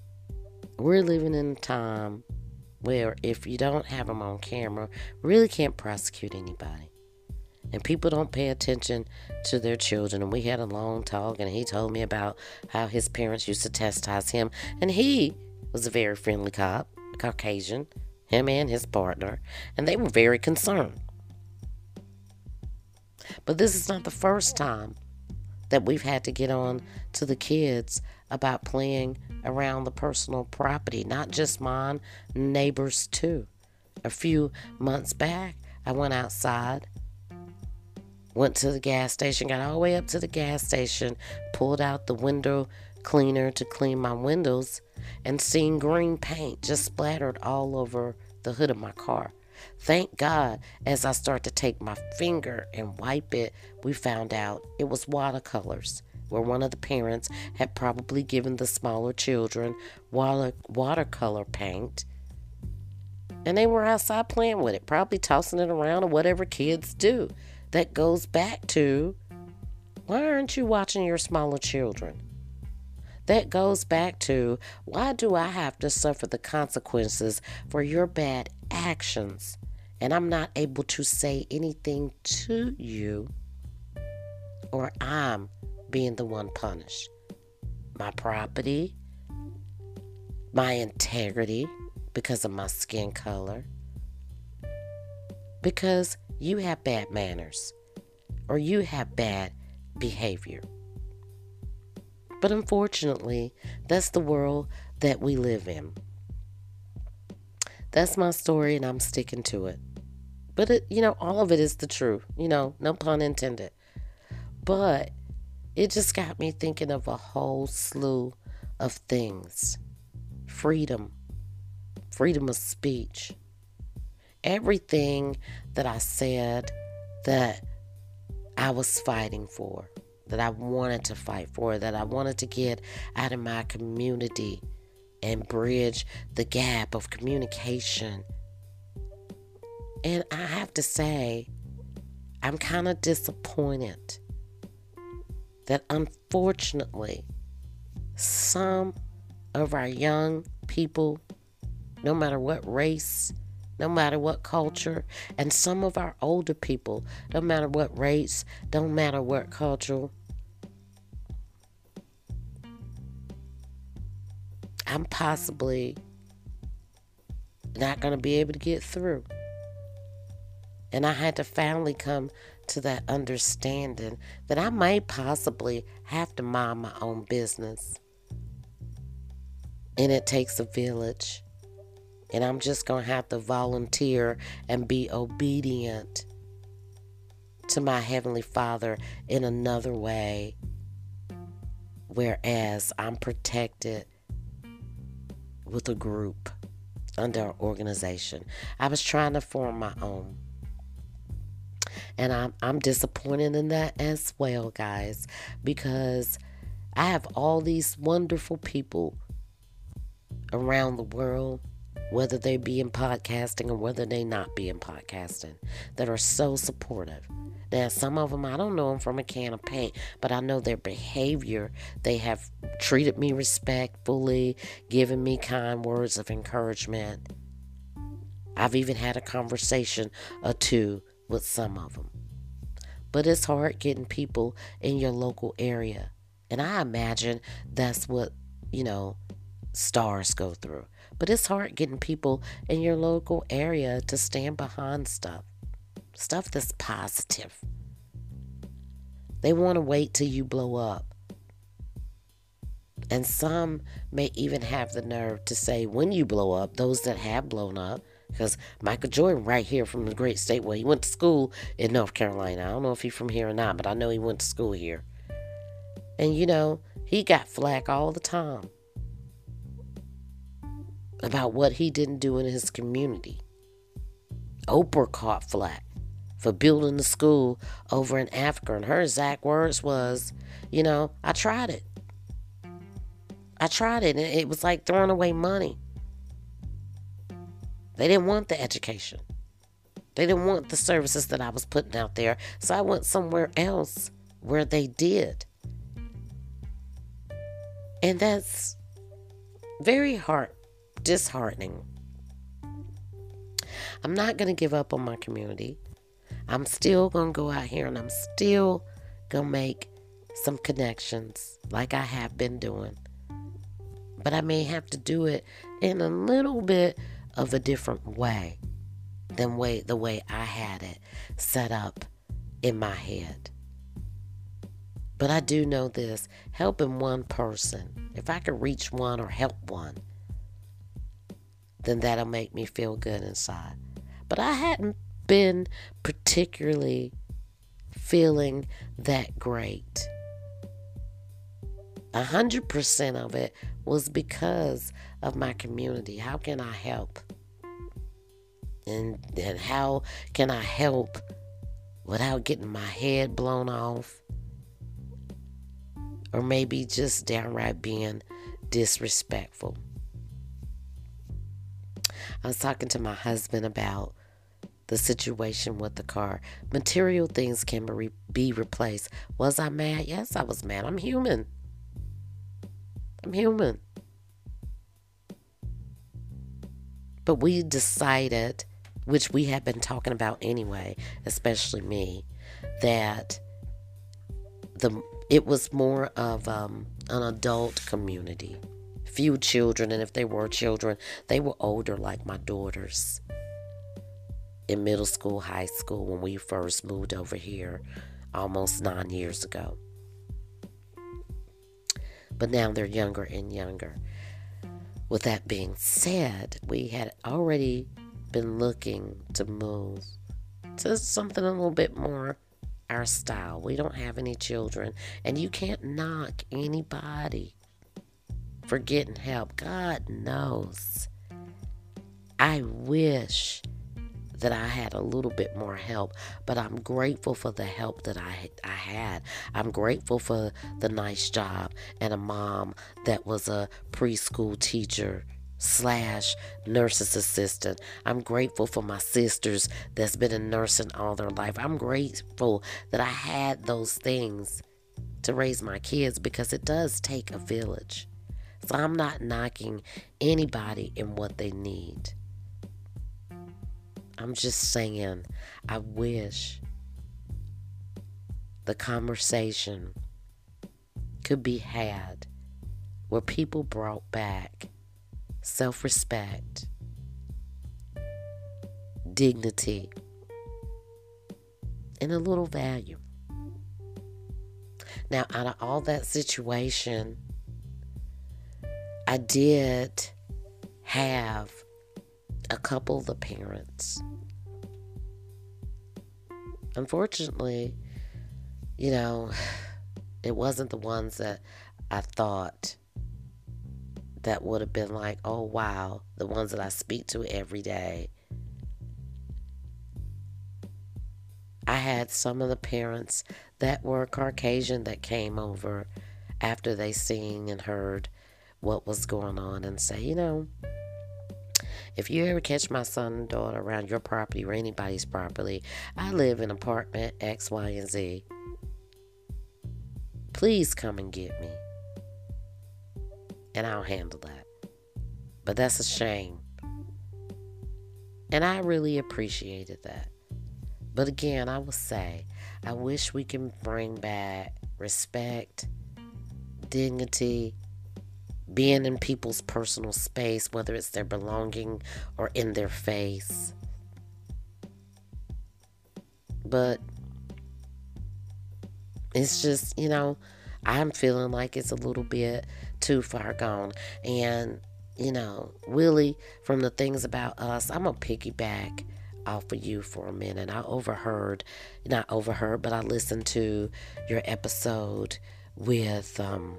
we're living in a time where if you don't have them on camera, really can't prosecute anybody. And people don't pay attention to their children. And we had a long talk, and he told me about how his parents used to chastise him. And he was a very friendly cop, Caucasian, him and his partner, and they were very concerned. But this is not the first time that we've had to get on to the kids about playing around the personal property, not just mine, neighbors too. A few months back, I went outside, went to the gas station, got all the way up to the gas station, pulled out the window cleaner to clean my windows, and seen green paint just splattered all over the hood of my car. Thank God, as I start to take my finger and wipe it, we found out it was watercolors, where one of the parents had probably given the smaller children water, watercolor paint. And they were outside playing with it, probably tossing it around or whatever kids do. That goes back to why aren't you watching your smaller children? That goes back to why do I have to suffer the consequences for your bad actions and I'm not able to say anything to you or I'm being the one punished? My property, my integrity because of my skin color, because you have bad manners or you have bad behavior. But unfortunately, that's the world that we live in. That's my story, and I'm sticking to it. But, it, you know, all of it is the truth. You know, no pun intended. But it just got me thinking of a whole slew of things freedom, freedom of speech. Everything that I said that I was fighting for that I wanted to fight for, that I wanted to get out of my community and bridge the gap of communication. And I have to say, I'm kind of disappointed that unfortunately, some of our young people, no matter what race, no matter what culture, and some of our older people, no matter what race, don't matter what culture, I'm possibly not going to be able to get through. And I had to finally come to that understanding that I may possibly have to mind my own business. And it takes a village. And I'm just going to have to volunteer and be obedient to my Heavenly Father in another way. Whereas I'm protected with a group under an organization. I was trying to form my own. And I'm, I'm disappointed in that as well, guys, because I have all these wonderful people around the world, whether they be in podcasting or whether they not be in podcasting, that are so supportive. Now, some of them, I don't know them from a can of paint, but I know their behavior. They have treated me respectfully, given me kind words of encouragement. I've even had a conversation or two with some of them. But it's hard getting people in your local area. And I imagine that's what, you know, stars go through. But it's hard getting people in your local area to stand behind stuff stuff that's positive. They want to wait till you blow up. And some may even have the nerve to say, when you blow up, those that have blown up, because Michael Jordan, right here from the great state where he went to school in North Carolina. I don't know if he's from here or not, but I know he went to school here. And you know, he got flack all the time about what he didn't do in his community. Oprah caught flack for building the school over in Africa. And her exact words was, you know, I tried it. I tried it, and it was like throwing away money. They didn't want the education. They didn't want the services that I was putting out there. So I went somewhere else where they did. And that's very heart disheartening. I'm not going to give up on my community. I'm still going to go out here and I'm still going to make some connections like I have been doing. But I may have to do it in a little bit of a different way than way the way I had it set up in my head. But I do know this helping one person, if I could reach one or help one, then that'll make me feel good inside. But I hadn't been particularly feeling that great. A hundred percent of it was because of my community. How can I help? And, and how can I help without getting my head blown off? Or maybe just downright being disrespectful. I was talking to my husband about the situation with the car. Material things can be replaced. Was I mad? Yes, I was mad. I'm human. I'm human. But we decided, which we had been talking about anyway, especially me, that the it was more of um, an adult community. Few children, and if they were children, they were older, like my daughters in middle school, high school, when we first moved over here almost nine years ago. But now they're younger and younger. With that being said, we had already been looking to move to something a little bit more our style. We don't have any children, and you can't knock anybody for getting help. God knows. I wish that I had a little bit more help, but I'm grateful for the help that I I had. I'm grateful for the nice job and a mom that was a preschool teacher slash nurse's assistant. I'm grateful for my sisters that's been in nursing all their life. I'm grateful that I had those things to raise my kids because it does take a village. So I'm not knocking anybody in what they need. I'm just saying, I wish the conversation could be had where people brought back self respect, dignity, and a little value. Now, out of all that situation, I did have a couple of the parents. Unfortunately, you know, it wasn't the ones that I thought that would have been like, oh wow, the ones that I speak to every day. I had some of the parents that were Caucasian that came over after they seen and heard what was going on and say, you know, if you ever catch my son and daughter around your property or anybody's property, I live in apartment X, Y, and Z. Please come and get me. And I'll handle that. But that's a shame. And I really appreciated that. But again, I will say, I wish we can bring back respect, dignity, being in people's personal space, whether it's their belonging or in their face. But it's just, you know, I'm feeling like it's a little bit too far gone. And, you know, Willie, from the things about us, I'm going to piggyback off of you for a minute. I overheard, not overheard, but I listened to your episode with um,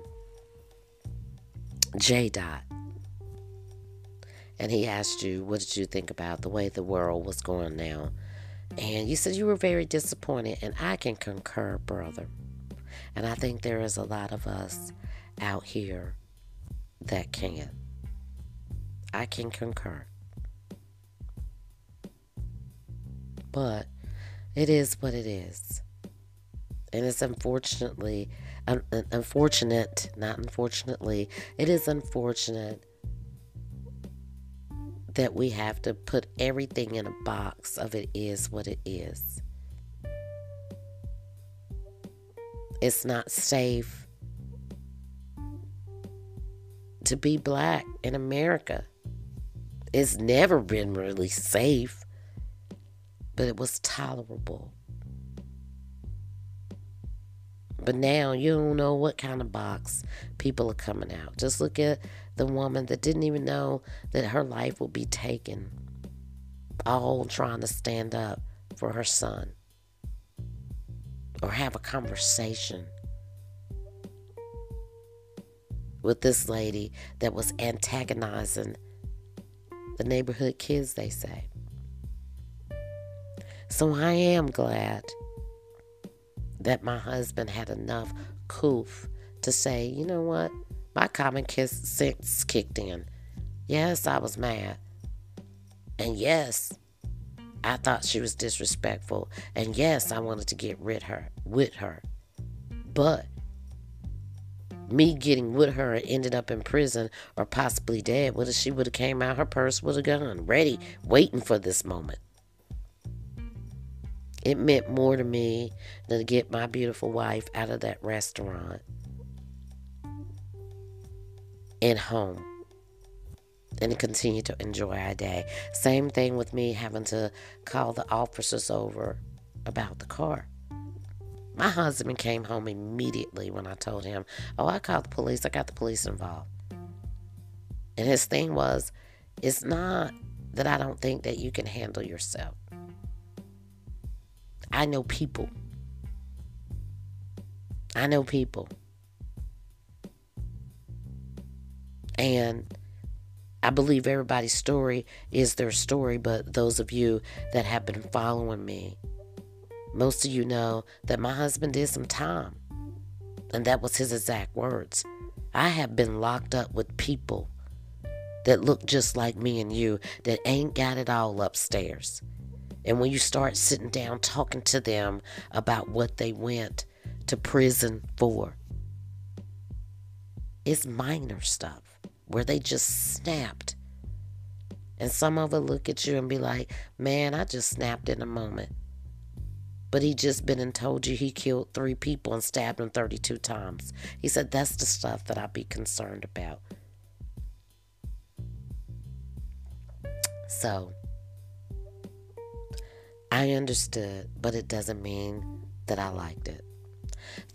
J. Dot. And he asked you, what did you think about the way the world was going now? And you said you were very disappointed, and I can concur, brother. And I think there is a lot of us out here that can. I can concur. But it is what it is. And it's unfortunately un- unfortunate, not unfortunately, it is unfortunate that we have to put everything in a box of it is what it is. It's not safe to be black in America. It's never been really safe, but it was tolerable. But now you don't know what kind of box people are coming out. Just look at the woman that didn't even know that her life would be taken, all trying to stand up for her son or have a conversation with this lady that was antagonizing the neighborhood kids, they say. So I am glad that my husband had enough coof to say, you know what? My common sense kicked in. Yes, I was mad. And yes, I thought she was disrespectful. And yes, I wanted to get rid her with her. But me getting with her and ended up in prison or possibly dead, what if she would have came out her purse with a gun, ready, waiting for this moment? It meant more to me than to get my beautiful wife out of that restaurant and home and continue to enjoy our day. Same thing with me having to call the officers over about the car. My husband came home immediately when I told him, Oh, I called the police. I got the police involved. And his thing was, It's not that I don't think that you can handle yourself. I know people. I know people. And I believe everybody's story is their story, but those of you that have been following me, most of you know that my husband did some time. And that was his exact words. I have been locked up with people that look just like me and you that ain't got it all upstairs. And when you start sitting down talking to them about what they went to prison for, it's minor stuff where they just snapped. And some of it look at you and be like, man, I just snapped in a moment. But he just been and told you he killed three people and stabbed them 32 times. He said that's the stuff that I'd be concerned about. So, I understood, but it doesn't mean that I liked it.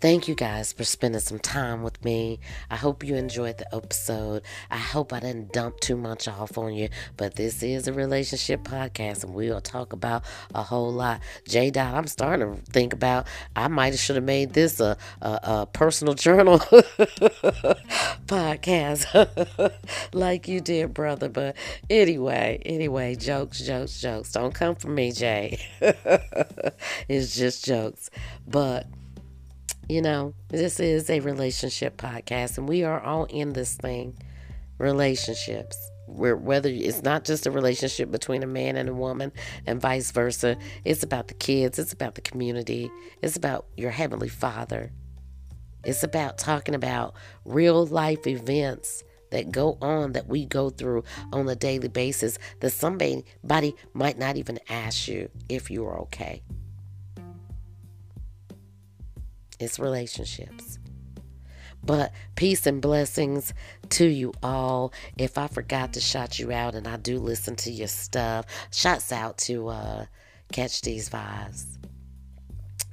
Thank you guys for spending some time with me. I hope you enjoyed the episode. I hope I didn't dump too much off on you, but this is a relationship podcast and we'll talk about a whole lot. J Dot, I'm starting to think about I might have should have made this a, a, a personal journal podcast like you did, brother. But anyway, anyway, jokes, jokes, jokes. Don't come for me, Jay. it's just jokes. But you know, this is a relationship podcast, and we are all in this thing relationships. Where, whether it's not just a relationship between a man and a woman and vice versa, it's about the kids, it's about the community, it's about your heavenly father. It's about talking about real life events that go on that we go through on a daily basis that somebody might not even ask you if you're okay. It's relationships. But peace and blessings to you all. If I forgot to shout you out and I do listen to your stuff, shouts out to uh, Catch These Vibes.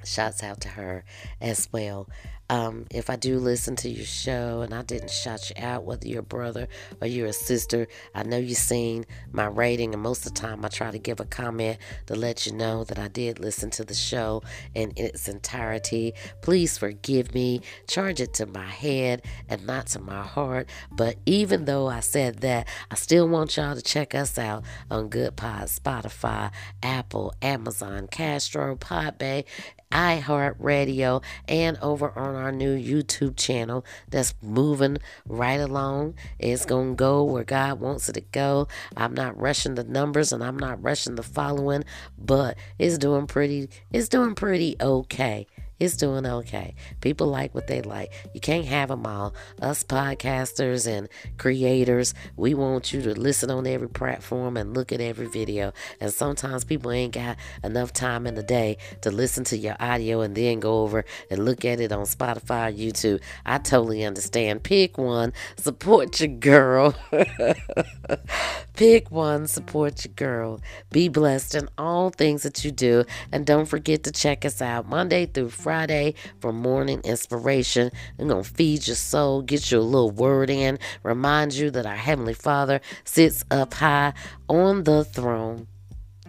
Shouts out to her as well. Um, if I do listen to your show and I didn't shout you out, whether you're a brother or you're a sister, I know you've seen my rating, and most of the time I try to give a comment to let you know that I did listen to the show in its entirety. Please forgive me, charge it to my head and not to my heart. But even though I said that, I still want y'all to check us out on Goodpods, Spotify, Apple, Amazon, Castro, Podbay, iHeartRadio, and over on our new YouTube channel that's moving right along. It's going to go where God wants it to go. I'm not rushing the numbers and I'm not rushing the following, but it's doing pretty it's doing pretty okay it's doing okay. People like what they like. You can't have them all. Us podcasters and creators, we want you to listen on every platform and look at every video. And sometimes people ain't got enough time in the day to listen to your audio and then go over and look at it on Spotify YouTube. I totally understand. Pick one, support your girl. Pick one, support your girl. Be blessed in all things that you do. And don't forget to check us out Monday through Friday for morning inspiration. I'm going to feed your soul, get you a little word in, remind you that our Heavenly Father sits up high on the throne.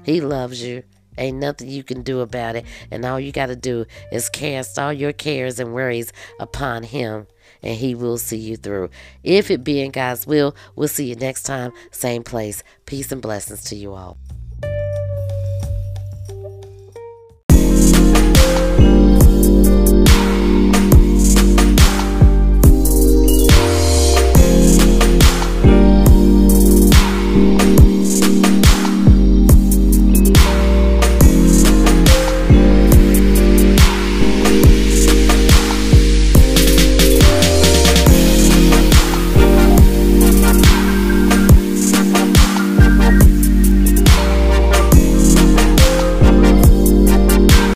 He loves you. Ain't nothing you can do about it. And all you got to do is cast all your cares and worries upon Him, and He will see you through. If it be in God's will, we'll see you next time, same place. Peace and blessings to you all.